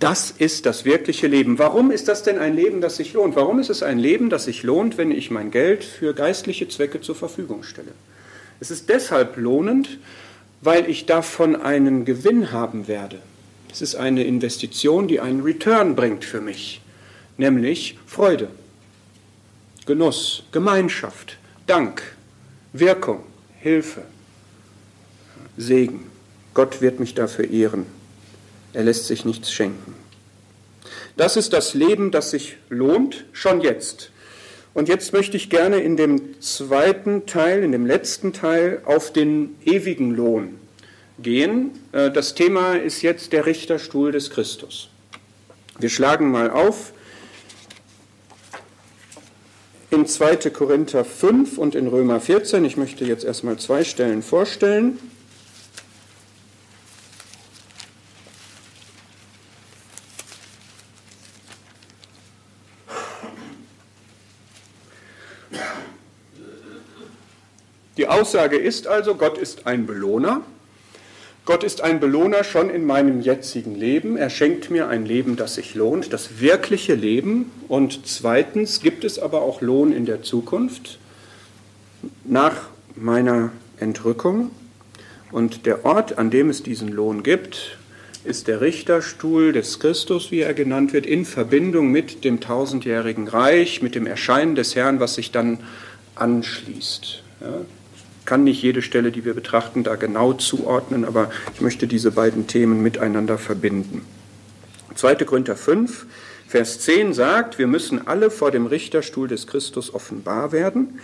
Das ist das wirkliche Leben. Warum ist das denn ein Leben, das sich lohnt? Warum ist es ein Leben, das sich lohnt, wenn ich mein Geld für geistliche Zwecke zur Verfügung stelle? Es ist deshalb lohnend, weil ich davon einen Gewinn haben werde. Es ist eine Investition, die einen Return bringt für mich, nämlich Freude, Genuss, Gemeinschaft, Dank, Wirkung, Hilfe, Segen. Gott wird mich dafür ehren. Er lässt sich nichts schenken. Das ist das Leben, das sich lohnt, schon jetzt. Und jetzt möchte ich gerne in dem zweiten Teil, in dem letzten Teil, auf den ewigen Lohn gehen. Äh, das Thema ist jetzt der Richterstuhl des Christus. Wir schlagen mal auf in 2. Korinther 5 und in Römer 14. Ich möchte jetzt erstmal zwei Stellen vorstellen. Aussage ist also, Gott ist ein Belohner. Gott ist ein Belohner schon in meinem jetzigen Leben. Er schenkt mir ein Leben, das sich lohnt, das wirkliche Leben. Und zweitens gibt es aber auch Lohn in der Zukunft nach meiner Entrückung. Und der Ort, an dem es diesen Lohn gibt, ist der Richterstuhl des Christus, wie er genannt wird, in Verbindung mit dem tausendjährigen Reich, mit dem Erscheinen des Herrn, was sich dann anschließt. Ja, kann nicht jede Stelle, die wir betrachten, da genau zuordnen, aber ich möchte diese beiden Themen miteinander verbinden. 2. Korinther 5, Vers 10 sagt, wir müssen alle vor dem Richterstuhl des Christus offenbar werden,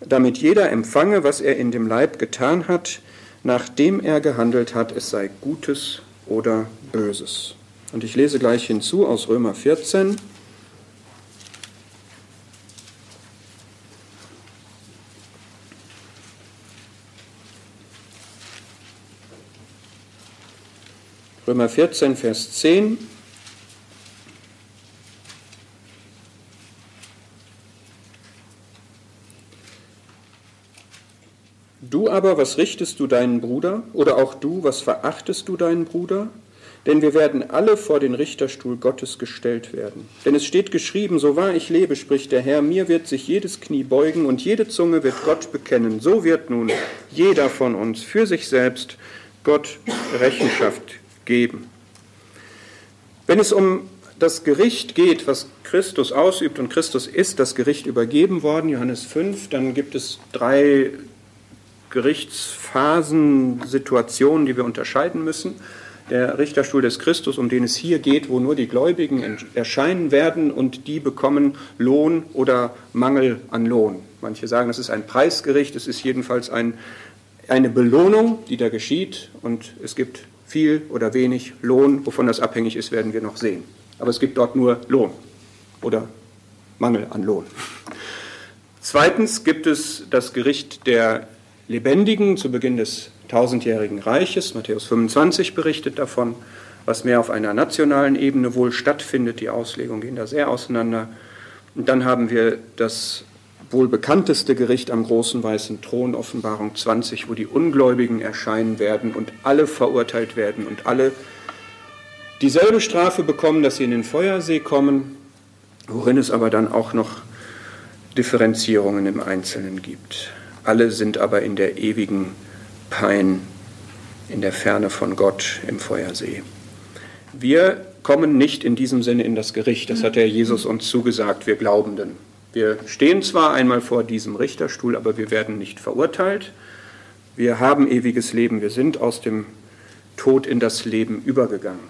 damit jeder empfange, was er in dem Leib getan hat, nachdem er gehandelt hat, es sei Gutes oder Böses. Und ich lese gleich hinzu aus Römer 14, Römer 14, Vers 10. Du aber, was richtest du deinen Bruder? Oder auch du, was verachtest du deinen Bruder? Denn wir werden alle vor den Richterstuhl Gottes gestellt werden. Denn es steht geschrieben, so wahr ich lebe, spricht der Herr, mir wird sich jedes Knie beugen und jede Zunge wird Gott bekennen. So wird nun jeder von uns für sich selbst Gott Rechenschaft geben. Wenn es um das Gericht geht, was Christus ausübt und Christus ist das Gericht übergeben worden, Johannes 5, dann gibt es drei Gerichtsphasen, Situationen, die wir unterscheiden müssen. Der Richterstuhl des Christus, um den es hier geht, wo nur die Gläubigen erscheinen werden und die bekommen Lohn oder Mangel an Lohn. Manche sagen, es ist ein Preisgericht, es ist jedenfalls ein, eine Belohnung, die da geschieht und es gibt viel oder wenig Lohn, wovon das abhängig ist, werden wir noch sehen. Aber es gibt dort nur Lohn oder Mangel an Lohn. Zweitens gibt es das Gericht der Lebendigen zu Beginn des tausendjährigen Reiches. Matthäus 25 berichtet davon, was mehr auf einer nationalen Ebene wohl stattfindet. Die Auslegungen gehen da sehr auseinander. Und dann haben wir das wohl bekannteste Gericht am großen weißen Thron, Offenbarung 20, wo die Ungläubigen erscheinen werden und alle verurteilt werden und alle dieselbe Strafe bekommen, dass sie in den Feuersee kommen, worin es aber dann auch noch Differenzierungen im Einzelnen gibt. Alle sind aber in der ewigen Pein, in der Ferne von Gott im Feuersee. Wir kommen nicht in diesem Sinne in das Gericht, das hat der Jesus uns zugesagt, wir Glaubenden. Wir stehen zwar einmal vor diesem Richterstuhl, aber wir werden nicht verurteilt. Wir haben ewiges Leben. Wir sind aus dem Tod in das Leben übergegangen,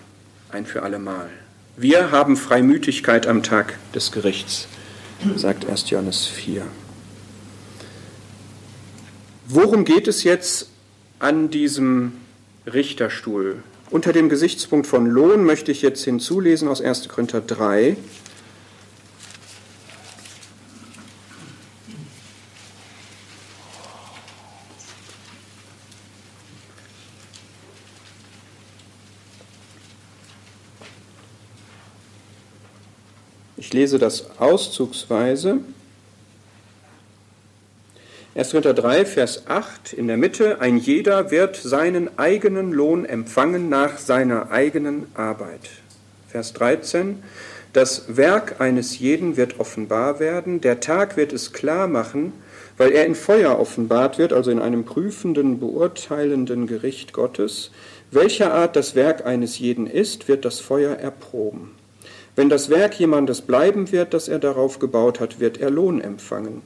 ein für allemal. Wir haben Freimütigkeit am Tag des Gerichts, sagt 1. Johannes 4. Worum geht es jetzt an diesem Richterstuhl? Unter dem Gesichtspunkt von Lohn möchte ich jetzt hinzulesen aus 1. Korinther 3, Ich lese das auszugsweise. 1. Korinther 3, Vers 8 in der Mitte, ein jeder wird seinen eigenen Lohn empfangen nach seiner eigenen Arbeit. Vers 13, das Werk eines jeden wird offenbar werden, der Tag wird es klar machen, weil er in Feuer offenbart wird, also in einem prüfenden, beurteilenden Gericht Gottes. Welcher Art das Werk eines jeden ist, wird das Feuer erproben. Wenn das Werk jemandes bleiben wird, das er darauf gebaut hat, wird er Lohn empfangen.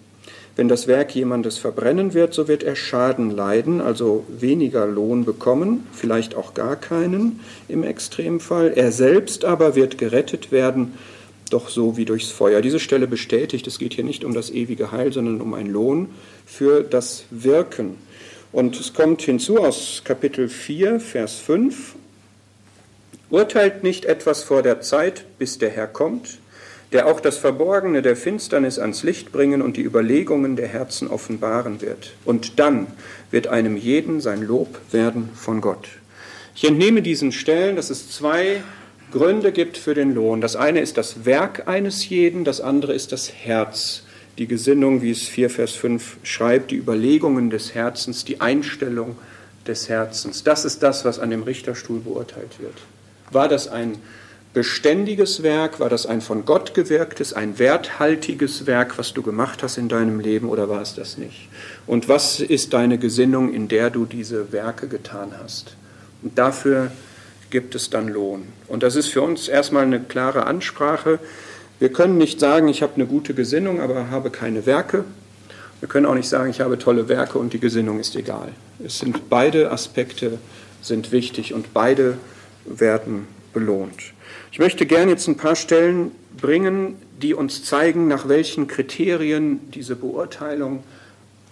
Wenn das Werk jemandes verbrennen wird, so wird er Schaden leiden, also weniger Lohn bekommen, vielleicht auch gar keinen im Extremfall. Er selbst aber wird gerettet werden, doch so wie durchs Feuer. Diese Stelle bestätigt, es geht hier nicht um das ewige Heil, sondern um einen Lohn für das Wirken. Und es kommt hinzu aus Kapitel 4, Vers 5. Urteilt nicht etwas vor der Zeit, bis der Herr kommt der auch das Verborgene der Finsternis ans Licht bringen und die Überlegungen der Herzen offenbaren wird. Und dann wird einem jeden sein Lob werden von Gott. Ich entnehme diesen Stellen, dass es zwei Gründe gibt für den Lohn. Das eine ist das Werk eines jeden, das andere ist das Herz, die Gesinnung, wie es 4 Vers 5 schreibt, die Überlegungen des Herzens, die Einstellung des Herzens. Das ist das, was an dem Richterstuhl beurteilt wird. War das ein beständiges Werk? War das ein von Gott gewirktes, ein werthaltiges Werk, was du gemacht hast in deinem Leben oder war es das nicht? Und was ist deine Gesinnung, in der du diese Werke getan hast? Und dafür gibt es dann Lohn. Und das ist für uns erstmal eine klare Ansprache. Wir können nicht sagen, ich habe eine gute Gesinnung, aber habe keine Werke. Wir können auch nicht sagen, ich habe tolle Werke und die Gesinnung ist egal. Es sind beide Aspekte sind wichtig und beide werden belohnt. Ich möchte gerne jetzt ein paar Stellen bringen, die uns zeigen, nach welchen Kriterien diese Beurteilung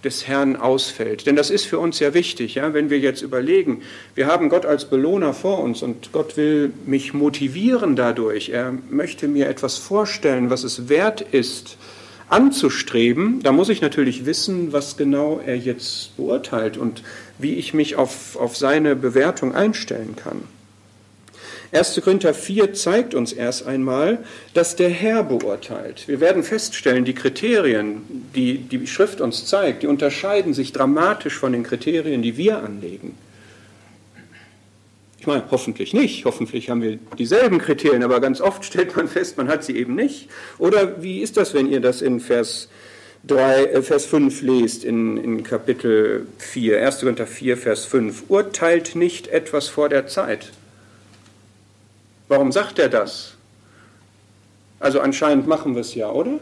des Herrn ausfällt. Denn das ist für uns ja wichtig, ja? wenn wir jetzt überlegen, wir haben Gott als Belohner vor uns und Gott will mich motivieren dadurch. Er möchte mir etwas vorstellen, was es wert ist, anzustreben. Da muss ich natürlich wissen, was genau er jetzt beurteilt und wie ich mich auf, auf seine Bewertung einstellen kann. 1. Korinther 4 zeigt uns erst einmal, dass der Herr beurteilt. Wir werden feststellen, die Kriterien, die die Schrift uns zeigt, die unterscheiden sich dramatisch von den Kriterien, die wir anlegen. Ich meine, hoffentlich nicht. Hoffentlich haben wir dieselben Kriterien, aber ganz oft stellt man fest, man hat sie eben nicht. Oder wie ist das, wenn ihr das in Vers 3, äh, Vers 5 lest, in, in Kapitel 4, 1. Korinther 4, Vers 5? Urteilt nicht etwas vor der Zeit. Warum sagt er das? Also anscheinend machen wir es ja, oder?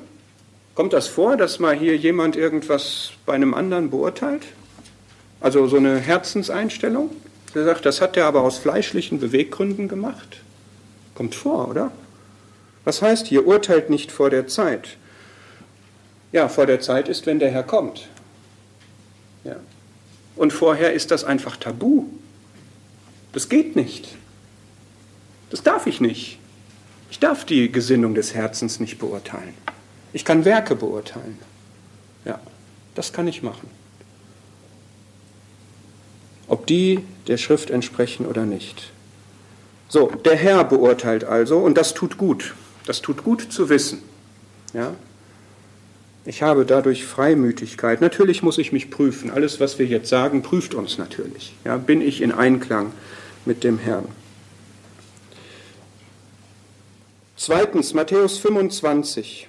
Kommt das vor, dass mal hier jemand irgendwas bei einem anderen beurteilt? Also so eine Herzenseinstellung? Er sagt, das hat er aber aus fleischlichen Beweggründen gemacht. Kommt vor, oder? Was heißt hier, urteilt nicht vor der Zeit? Ja, vor der Zeit ist, wenn der Herr kommt. Ja. Und vorher ist das einfach tabu. Das geht nicht. Das darf ich nicht. Ich darf die Gesinnung des Herzens nicht beurteilen. Ich kann Werke beurteilen. Ja, das kann ich machen. Ob die der Schrift entsprechen oder nicht. So, der Herr beurteilt also, und das tut gut. Das tut gut zu wissen. Ja? Ich habe dadurch Freimütigkeit. Natürlich muss ich mich prüfen. Alles, was wir jetzt sagen, prüft uns natürlich. Ja? Bin ich in Einklang mit dem Herrn? Zweitens, Matthäus 25.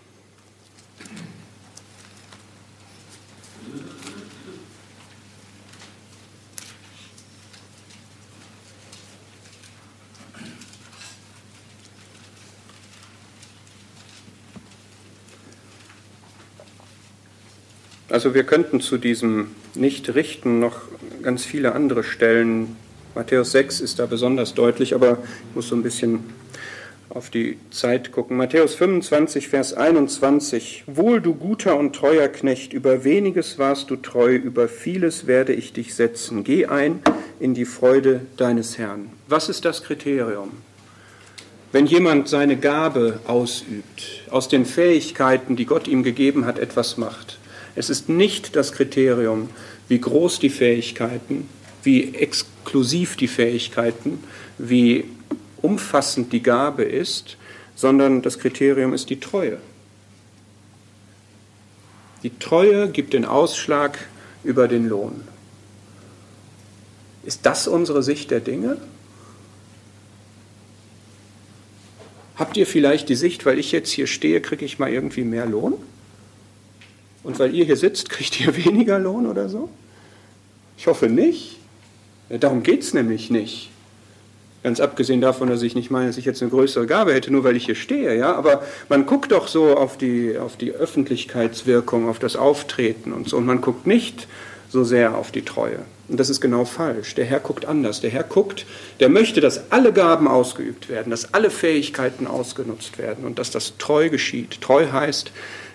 Also wir könnten zu diesem Nicht-Richten noch ganz viele andere Stellen. Matthäus 6 ist da besonders deutlich, aber ich muss so ein bisschen auf die Zeit gucken. Matthäus 25, Vers 21. Wohl, du guter und treuer Knecht, über weniges warst du treu, über vieles werde ich dich setzen. Geh ein in die Freude deines Herrn. Was ist das Kriterium? Wenn jemand seine Gabe ausübt, aus den Fähigkeiten, die Gott ihm gegeben hat, etwas macht. Es ist nicht das Kriterium, wie groß die Fähigkeiten, wie exklusiv die Fähigkeiten, wie umfassend die Gabe ist, sondern das Kriterium ist die Treue. Die Treue gibt den Ausschlag über den Lohn. Ist das unsere Sicht der Dinge? Habt ihr vielleicht die Sicht, weil ich jetzt hier stehe, kriege ich mal irgendwie mehr Lohn? Und weil ihr hier sitzt, kriegt ihr [laughs] weniger Lohn oder so? Ich hoffe nicht. Darum geht es nämlich nicht. Ganz abgesehen davon, dass ich nicht meine, dass ich jetzt eine größere Gabe hätte, nur weil ich hier stehe, ja. Aber man guckt doch so auf die, auf die Öffentlichkeitswirkung, auf das Auftreten und so. Und man guckt nicht so sehr auf die Treue. Und das ist genau falsch. Der Herr guckt anders. Der Herr guckt, der möchte, dass alle Gaben ausgeübt werden, dass alle Fähigkeiten ausgenutzt werden und dass das treu geschieht. Treu heißt,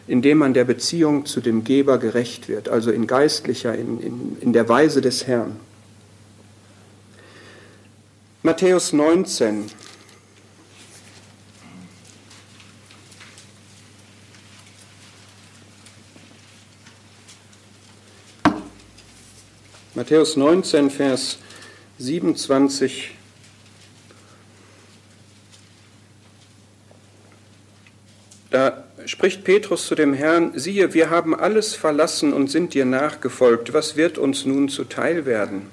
indem man der Beziehung zu dem Geber gerecht wird, also in geistlicher, in, in, in der Weise des Herrn. Matthäus 19. Matthäus 19, Vers 27. Da spricht Petrus zu dem Herrn, siehe, wir haben alles verlassen und sind dir nachgefolgt, was wird uns nun zuteil werden?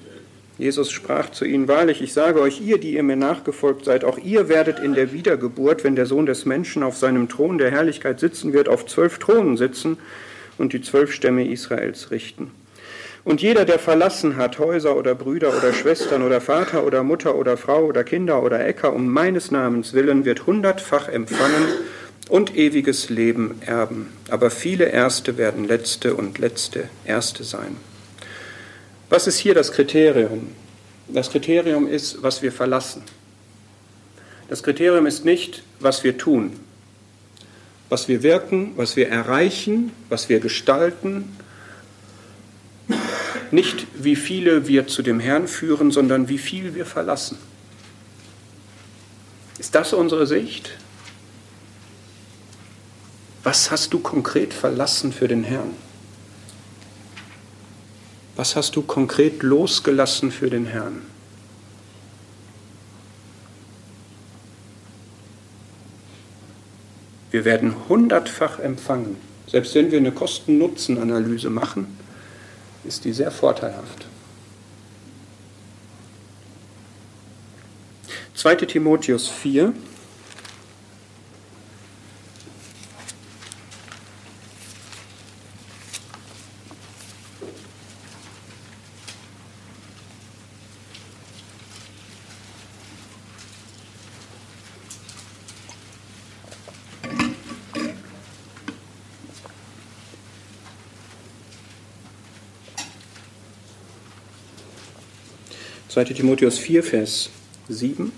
Jesus sprach zu ihnen, wahrlich, ich sage euch, ihr, die ihr mir nachgefolgt seid, auch ihr werdet in der Wiedergeburt, wenn der Sohn des Menschen auf seinem Thron der Herrlichkeit sitzen wird, auf zwölf Thronen sitzen und die zwölf Stämme Israels richten. Und jeder, der verlassen hat, Häuser oder Brüder oder Schwestern oder Vater oder Mutter oder Frau oder Kinder oder Äcker, um meines Namens willen, wird hundertfach empfangen und ewiges Leben erben. Aber viele Erste werden Letzte und Letzte Erste sein. Was ist hier das Kriterium? Das Kriterium ist, was wir verlassen. Das Kriterium ist nicht, was wir tun, was wir wirken, was wir erreichen, was wir gestalten, nicht wie viele wir zu dem Herrn führen, sondern wie viel wir verlassen. Ist das unsere Sicht? Was hast du konkret verlassen für den Herrn? Was hast du konkret losgelassen für den Herrn? Wir werden hundertfach empfangen. Selbst wenn wir eine Kosten-Nutzen-Analyse machen, ist die sehr vorteilhaft. 2. Timotheus 4, 2. Timotheus 4, Vers 7.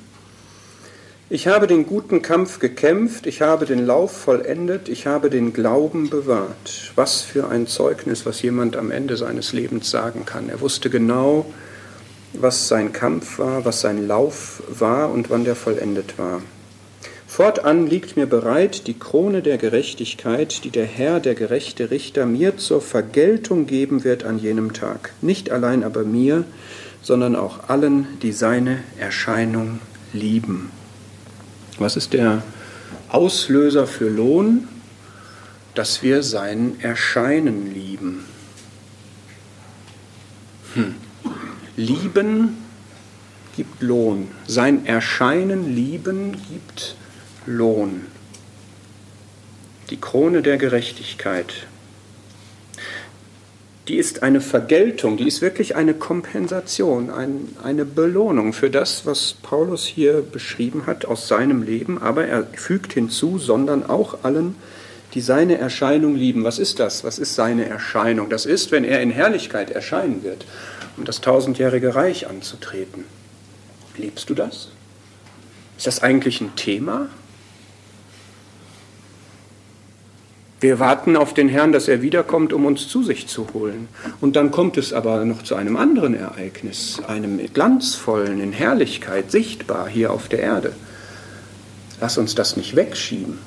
Ich habe den guten Kampf gekämpft, ich habe den Lauf vollendet, ich habe den Glauben bewahrt. Was für ein Zeugnis, was jemand am Ende seines Lebens sagen kann. Er wusste genau, was sein Kampf war, was sein Lauf war und wann der vollendet war. Fortan liegt mir bereit die Krone der Gerechtigkeit, die der Herr, der gerechte Richter, mir zur Vergeltung geben wird an jenem Tag. Nicht allein aber mir, sondern auch allen, die seine Erscheinung lieben. Was ist der Auslöser für Lohn? Dass wir sein Erscheinen lieben. Hm. Lieben gibt Lohn. Sein Erscheinen lieben gibt Lohn. Die Krone der Gerechtigkeit die ist eine Vergeltung, die ist wirklich eine Kompensation, ein, eine Belohnung für das, was Paulus hier beschrieben hat aus seinem Leben, aber er fügt hinzu, sondern auch allen, die seine Erscheinung lieben. Was ist das? Was ist seine Erscheinung? Das ist, wenn er in Herrlichkeit erscheinen wird, um das tausendjährige Reich anzutreten. Liebst du das? Ist das eigentlich ein Thema? Wir warten auf den Herrn, dass er wiederkommt, um uns zu sich zu holen. Und dann kommt es aber noch zu einem anderen Ereignis, einem glanzvollen, in Herrlichkeit sichtbar hier auf der Erde. Lass uns das nicht wegschieben.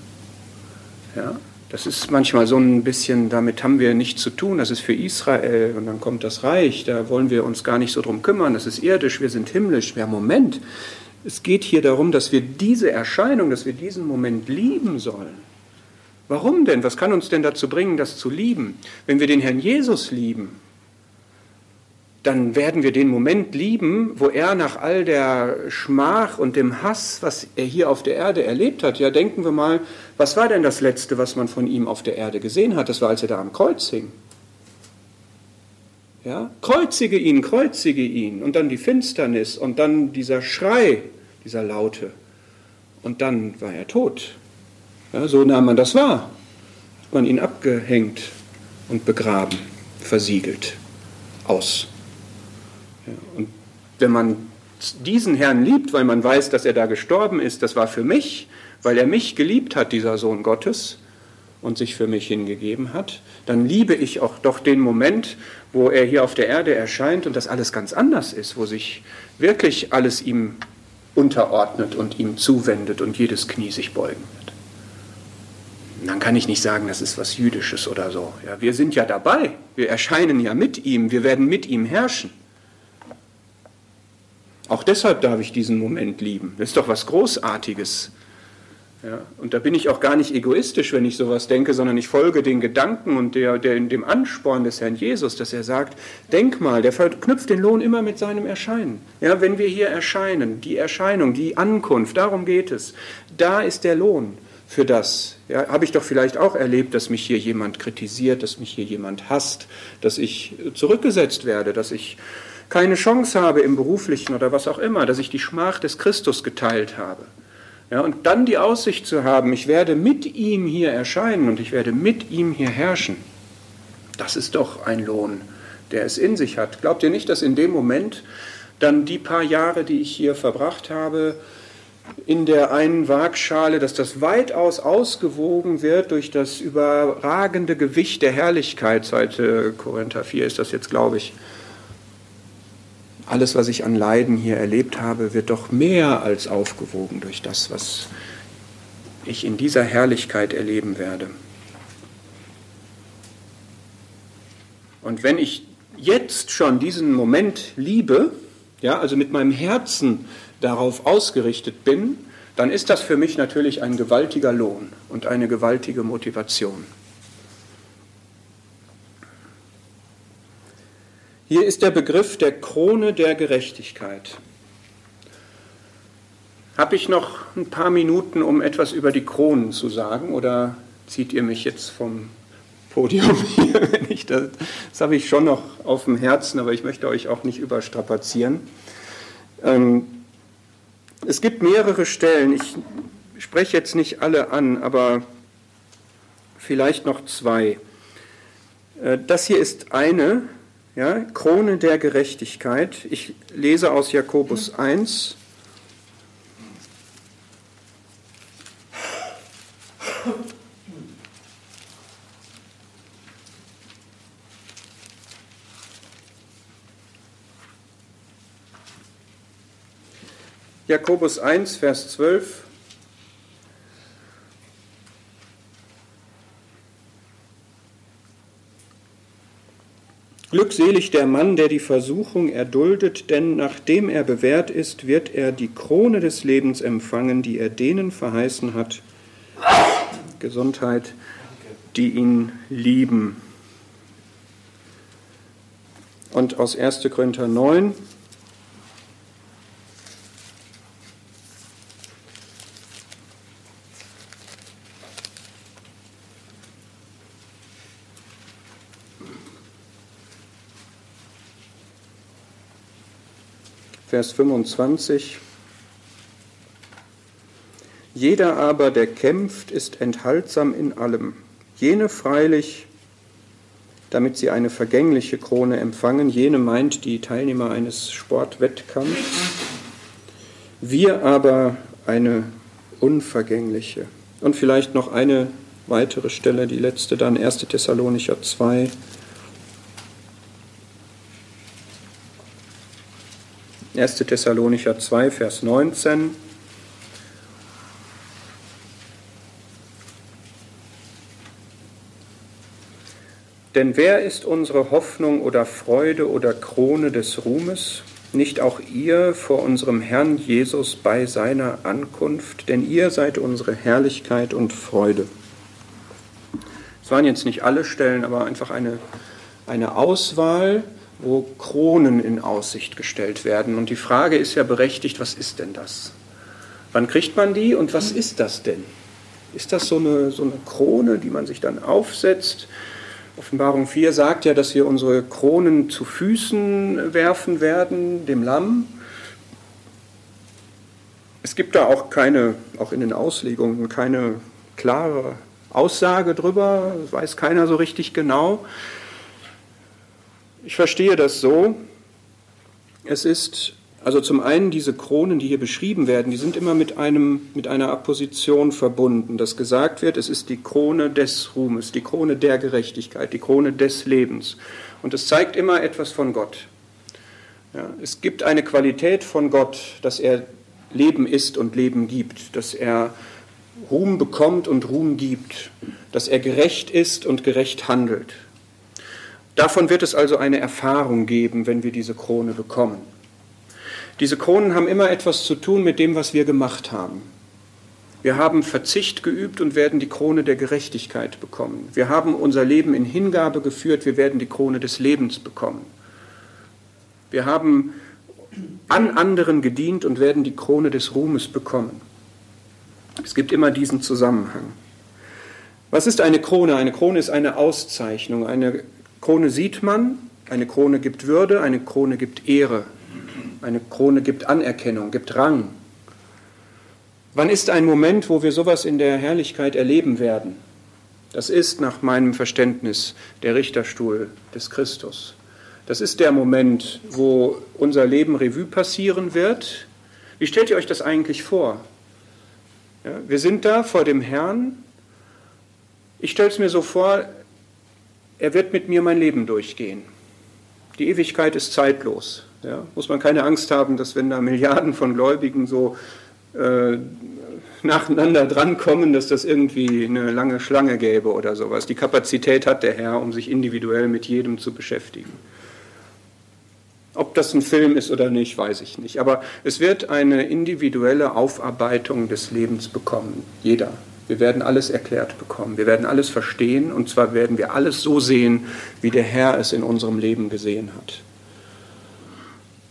Ja? Das ist manchmal so ein bisschen, damit haben wir nichts zu tun, das ist für Israel und dann kommt das Reich, da wollen wir uns gar nicht so drum kümmern, das ist irdisch, wir sind himmlisch. Ja, Moment, Es geht hier darum, dass wir diese Erscheinung, dass wir diesen Moment lieben sollen. Warum denn? Was kann uns denn dazu bringen, das zu lieben? Wenn wir den Herrn Jesus lieben, dann werden wir den Moment lieben, wo er nach all der Schmach und dem Hass, was er hier auf der Erde erlebt hat, ja, denken wir mal, was war denn das Letzte, was man von ihm auf der Erde gesehen hat? Das war, als er da am Kreuz hing. Ja, kreuzige ihn, kreuzige ihn. Und dann die Finsternis und dann dieser Schrei, dieser Laute. Und dann war er tot. Ja, so nahm man das wahr. Hat man ihn abgehängt und begraben, versiegelt, aus. Ja, und wenn man diesen Herrn liebt, weil man weiß, dass er da gestorben ist, das war für mich, weil er mich geliebt hat, dieser Sohn Gottes, und sich für mich hingegeben hat, dann liebe ich auch doch den Moment, wo er hier auf der Erde erscheint und das alles ganz anders ist, wo sich wirklich alles ihm unterordnet und ihm zuwendet und jedes Knie sich beugen wird. dann kann ich nicht sagen, das ist was Jüdisches oder so. Ja, wir sind ja dabei, wir erscheinen ja mit ihm, wir werden mit ihm herrschen. Auch deshalb darf ich diesen Moment lieben. Das ist doch was Großartiges. Ja, und da bin ich auch gar nicht egoistisch, wenn ich sowas denke, sondern ich folge den Gedanken und der, der, dem Ansporn des Herrn Jesus, dass er sagt, denk mal, der verknüpft den Lohn immer mit seinem Erscheinen. Ja, wenn wir hier erscheinen, die Erscheinung, die Ankunft, darum geht es, da ist der Lohn für das. Ja, Habe ich doch vielleicht auch erlebt, dass mich hier jemand kritisiert, dass mich hier jemand hasst, dass ich zurückgesetzt werde, dass ich keine Chance habe im beruflichen oder was auch immer, dass ich die Schmach des Christus geteilt habe. Ja, und dann die Aussicht zu haben, ich werde mit ihm hier erscheinen und ich werde mit ihm hier herrschen, das ist doch ein Lohn, der es in sich hat. Glaubt ihr nicht, dass in dem Moment dann die paar Jahre, die ich hier verbracht habe, in der einen Waagschale, dass das weitaus ausgewogen wird durch das überragende Gewicht der Herrlichkeit, seit Korinther 4 ist das jetzt, glaube ich, alles, was ich an Leiden hier erlebt habe, wird doch mehr als aufgewogen durch das, was ich in dieser Herrlichkeit erleben werde. Und wenn ich jetzt schon diesen Moment liebe, ja, also mit meinem Herzen darauf ausgerichtet bin, dann ist das für mich natürlich ein gewaltiger Lohn und eine gewaltige Motivation. Hier ist der Begriff der Krone der Gerechtigkeit. Habe ich noch ein paar Minuten, um etwas über die Kronen zu sagen, oder zieht ihr mich jetzt vom Podium [laughs] hier? das, das habe ich schon noch auf dem Herzen, aber ich möchte euch auch nicht überstrapazieren. Ähm, es gibt mehrere Stellen, ich spreche jetzt nicht alle an, aber vielleicht noch zwei. Äh, das hier ist eine, ja, Krone der Gerechtigkeit. Ich lese aus Jakobus 1. Jakobus 1, Vers 12. Glückselig der Mann, der die Versuchung erduldet, denn nachdem er bewährt ist, wird er die Krone des Lebens empfangen, die er denen verheißen hat, Gesundheit, die ihn lieben. Und aus 1. Korinther 9, Vers 25. Jeder aber, der kämpft, ist enthaltsam in allem. Jene freilich, damit sie eine vergängliche Krone empfangen, jene meint die Teilnehmer eines Sportwettkampfs, wir aber eine unvergängliche. Und vielleicht noch eine weitere Stelle, die letzte dann, 1. Thessalonicher 2, 1. Thessalonicher 2, Vers 19. Denn wer ist unsere Hoffnung oder Freude oder Krone des Ruhmes? nicht auch ihr vor unserem Herrn Jesus bei seiner Ankunft, denn ihr seid unsere Herrlichkeit und Freude. Es waren jetzt nicht alle Stellen, aber einfach eine, eine Auswahl, wo Kronen in Aussicht gestellt werden. Und die Frage ist ja berechtigt, was ist denn das? Wann kriegt man die und was ist das denn? Ist das so eine, so eine Krone, die man sich dann aufsetzt? Offenbarung 4 sagt ja, dass wir unsere Kronen zu Füßen werfen werden, dem Lamm. Es gibt da auch keine, auch in den Auslegungen, keine klare Aussage drüber, das weiß keiner so richtig genau. Ich verstehe das so, es ist also zum einen diese Kronen, die hier beschrieben werden, die sind immer mit, einem, mit einer Apposition verbunden, dass gesagt wird, es ist die Krone des Ruhmes, die Krone der Gerechtigkeit, die Krone des Lebens. Und es zeigt immer etwas von Gott. Ja, es gibt eine Qualität von Gott, dass er Leben ist und Leben gibt, dass er Ruhm bekommt und Ruhm gibt, dass er gerecht ist und gerecht handelt. Davon wird es also eine Erfahrung geben, wenn wir diese Krone bekommen. Diese Kronen haben immer etwas zu tun mit dem, was wir gemacht haben. Wir haben Verzicht geübt und werden die Krone der Gerechtigkeit bekommen. Wir haben unser Leben in Hingabe geführt, wir werden die Krone des Lebens bekommen. Wir haben an anderen gedient und werden die Krone des Ruhmes bekommen. Es gibt immer diesen Zusammenhang. Was ist eine Krone? Eine Krone ist eine Auszeichnung. Eine Krone sieht man, eine Krone gibt Würde, eine Krone gibt Ehre, eine Krone gibt Anerkennung, gibt Rang. Wann ist ein Moment, wo wir sowas in der Herrlichkeit erleben werden? Das ist nach meinem Verständnis der Richterstuhl des Christus. Das ist der Moment, wo unser Leben Revue passieren wird. Wie stellt ihr euch das eigentlich vor? Ja, wir sind da vor dem Herrn. Ich stelle es mir so vor, er wird mit mir mein Leben durchgehen. Die Ewigkeit ist zeitlos. Ja, muss man keine Angst haben, dass wenn da Milliarden von Gläubigen so äh, nacheinander drankommen, dass das irgendwie eine lange Schlange gäbe oder sowas. Die Kapazität hat der Herr, um sich individuell mit jedem zu beschäftigen. Ob das ein Film ist oder nicht, weiß ich nicht. Aber es wird eine individuelle Aufarbeitung des Lebens bekommen. Jeder. Wir werden alles erklärt bekommen. Wir werden alles verstehen. Und zwar werden wir alles so sehen, wie der Herr es in unserem Leben gesehen hat.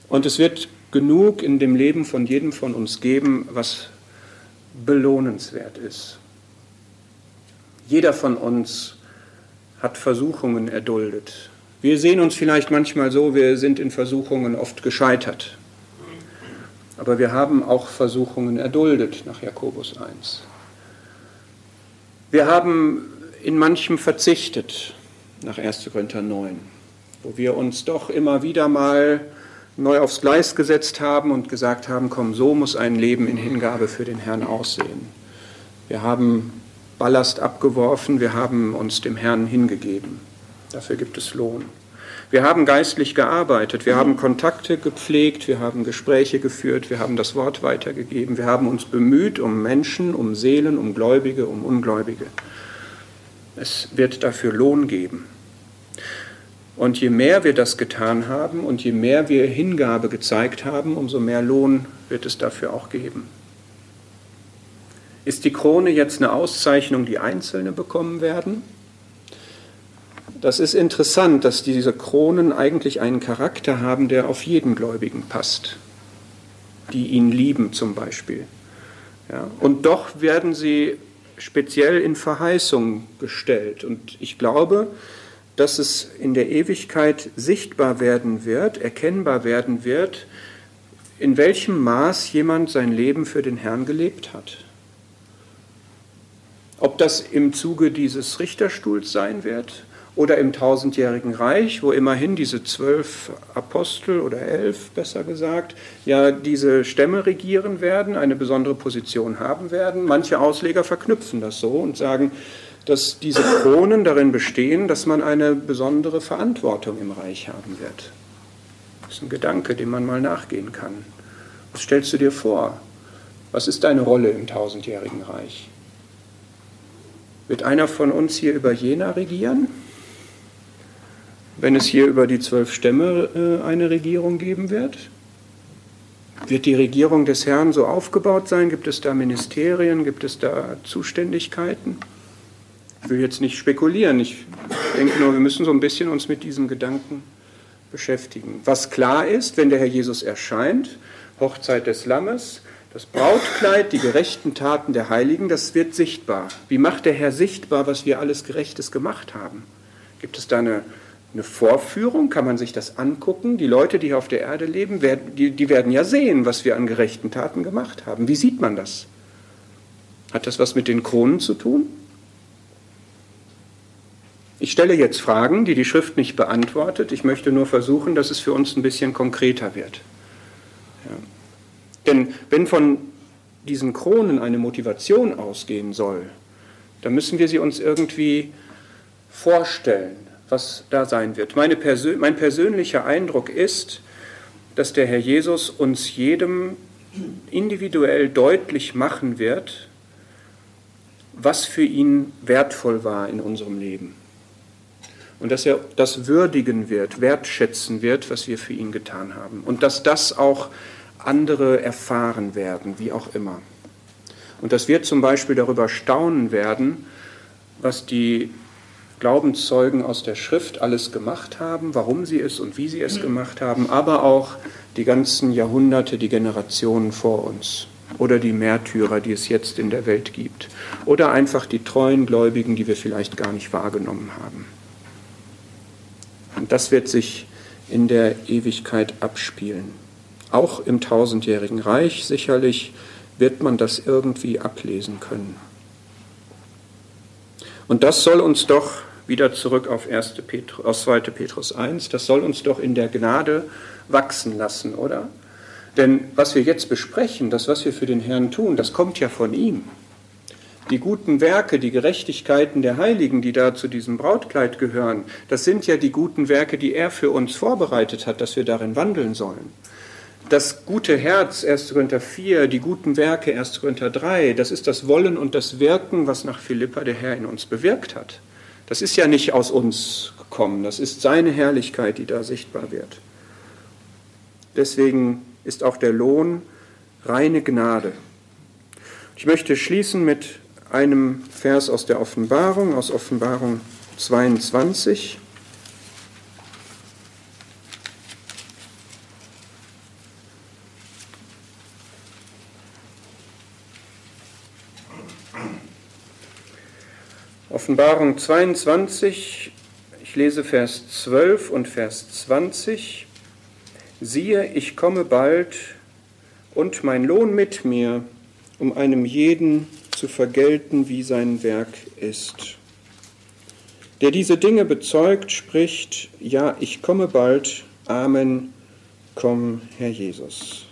Und es wird genug in dem Leben von jedem von uns geben, was belohnenswert ist. Jeder von uns hat Versuchungen erduldet. Wir sehen uns vielleicht manchmal so, wir sind in Versuchungen oft gescheitert. Aber wir haben auch Versuchungen erduldet nach Jakobus 1. Wir haben in manchem verzichtet nach 1. Korinther 9, wo wir uns doch immer wieder mal neu aufs Gleis gesetzt haben und gesagt haben, komm, so muss ein Leben in Hingabe für den Herrn aussehen. Wir haben Ballast abgeworfen, wir haben uns dem Herrn hingegeben. Dafür gibt es Lohn. Wir haben geistlich gearbeitet, wir haben Kontakte gepflegt, wir haben Gespräche geführt, wir haben das Wort weitergegeben, wir haben uns bemüht um Menschen, um Seelen, um Gläubige, um Ungläubige. Es wird dafür Lohn geben. Und je mehr wir das getan haben und je mehr wir Hingabe gezeigt haben, umso mehr Lohn wird es dafür auch geben. Ist die Krone jetzt eine Auszeichnung, die Einzelne bekommen werden? Das ist interessant, dass diese Kronen eigentlich einen Charakter haben, der auf jeden Gläubigen passt, die ihn lieben zum Beispiel. Ja, und doch werden sie speziell in Verheißung gestellt. Und ich glaube, dass es in der Ewigkeit sichtbar werden wird, erkennbar werden wird, in welchem Maß jemand sein Leben für den Herrn gelebt hat. Ob das im Zuge dieses Richterstuhls sein wird oder im tausendjährigen Reich, wo immerhin diese zwölf Apostel oder elf, besser gesagt, ja diese Stämme regieren werden, eine besondere Position haben werden. Manche Ausleger verknüpfen das so und sagen, dass diese Kronen darin bestehen, dass man eine besondere Verantwortung im Reich haben wird. Das ist ein Gedanke, dem man mal nachgehen kann. Was stellst du dir vor? Was ist deine Rolle im tausendjährigen Reich? Wird einer von uns hier über Jena regieren? Wenn es hier über die zwölf Stämme äh, eine Regierung geben wird? Wird die Regierung des Herrn so aufgebaut sein? Gibt es da Ministerien? Gibt es da Zuständigkeiten? Ich will jetzt nicht spekulieren. Ich denke nur, wir müssen so ein bisschen uns mit diesem Gedanken beschäftigen. Was klar ist, wenn der Herr Jesus erscheint, Hochzeit des Lammes, das Brautkleid, die gerechten Taten der Heiligen, das wird sichtbar. Wie macht der Herr sichtbar, was wir alles Gerechtes gemacht haben? Gibt es da eine, eine Vorführung? Kann man sich das angucken? Die Leute, die hier auf der Erde leben, werden, die, die werden ja sehen, was wir an gerechten Taten gemacht haben. Wie sieht man das? Hat das was mit den Kronen zu tun? Ich stelle jetzt Fragen, die die Schrift nicht beantwortet. Ich möchte nur versuchen, dass es für uns ein bisschen konkreter wird. Ja. Denn wenn von diesen Kronen eine Motivation ausgehen soll, dann müssen wir sie uns irgendwie vorstellen, was da sein wird. Persö mein persönlicher Eindruck ist, dass der Herr Jesus uns jedem individuell deutlich machen wird, was für ihn wertvoll war in unserem Leben. Und dass er das würdigen wird, wertschätzen wird, was wir für ihn getan haben. Und dass das auch andere erfahren werden, wie auch immer. Und dass wir zum Beispiel darüber staunen werden, was die Glaubenszeugen aus der Schrift alles gemacht haben, warum sie es und wie sie es gemacht haben, aber auch die ganzen Jahrhunderte, die Generationen vor uns oder die Märtyrer, die es jetzt in der Welt gibt oder einfach die treuen Gläubigen, die wir vielleicht gar nicht wahrgenommen haben. Und das wird sich in der Ewigkeit abspielen. Auch im tausendjährigen Reich sicherlich wird man das irgendwie ablesen können. Und das soll uns doch wieder zurück auf, 1. Petrus, auf 2. Petrus 1, das soll uns doch in der Gnade wachsen lassen, oder? Denn was wir jetzt besprechen, das, was wir für den Herrn tun, das kommt ja von ihm. Die guten Werke, die Gerechtigkeiten der Heiligen, die da zu diesem Brautkleid gehören, das sind ja die guten Werke, die er für uns vorbereitet hat, dass wir darin wandeln sollen das gute Herz, 1. Korinther 4, die guten Werke, 1. Korinther 3, das ist das Wollen und das Wirken, was nach Philippa der Herr in uns bewirkt hat. Das ist ja nicht aus uns gekommen, das ist seine Herrlichkeit, die da sichtbar wird. Deswegen ist auch der Lohn reine Gnade. Ich möchte schließen mit einem Vers aus der Offenbarung, aus Offenbarung 22. Offenbarung 22, ich lese Vers 12 und Vers 20. Siehe, ich komme bald und mein Lohn mit mir, um einem jeden zu vergelten, wie sein Werk ist. Der diese Dinge bezeugt, spricht, ja, ich komme bald. Amen. Komm, Herr Jesus.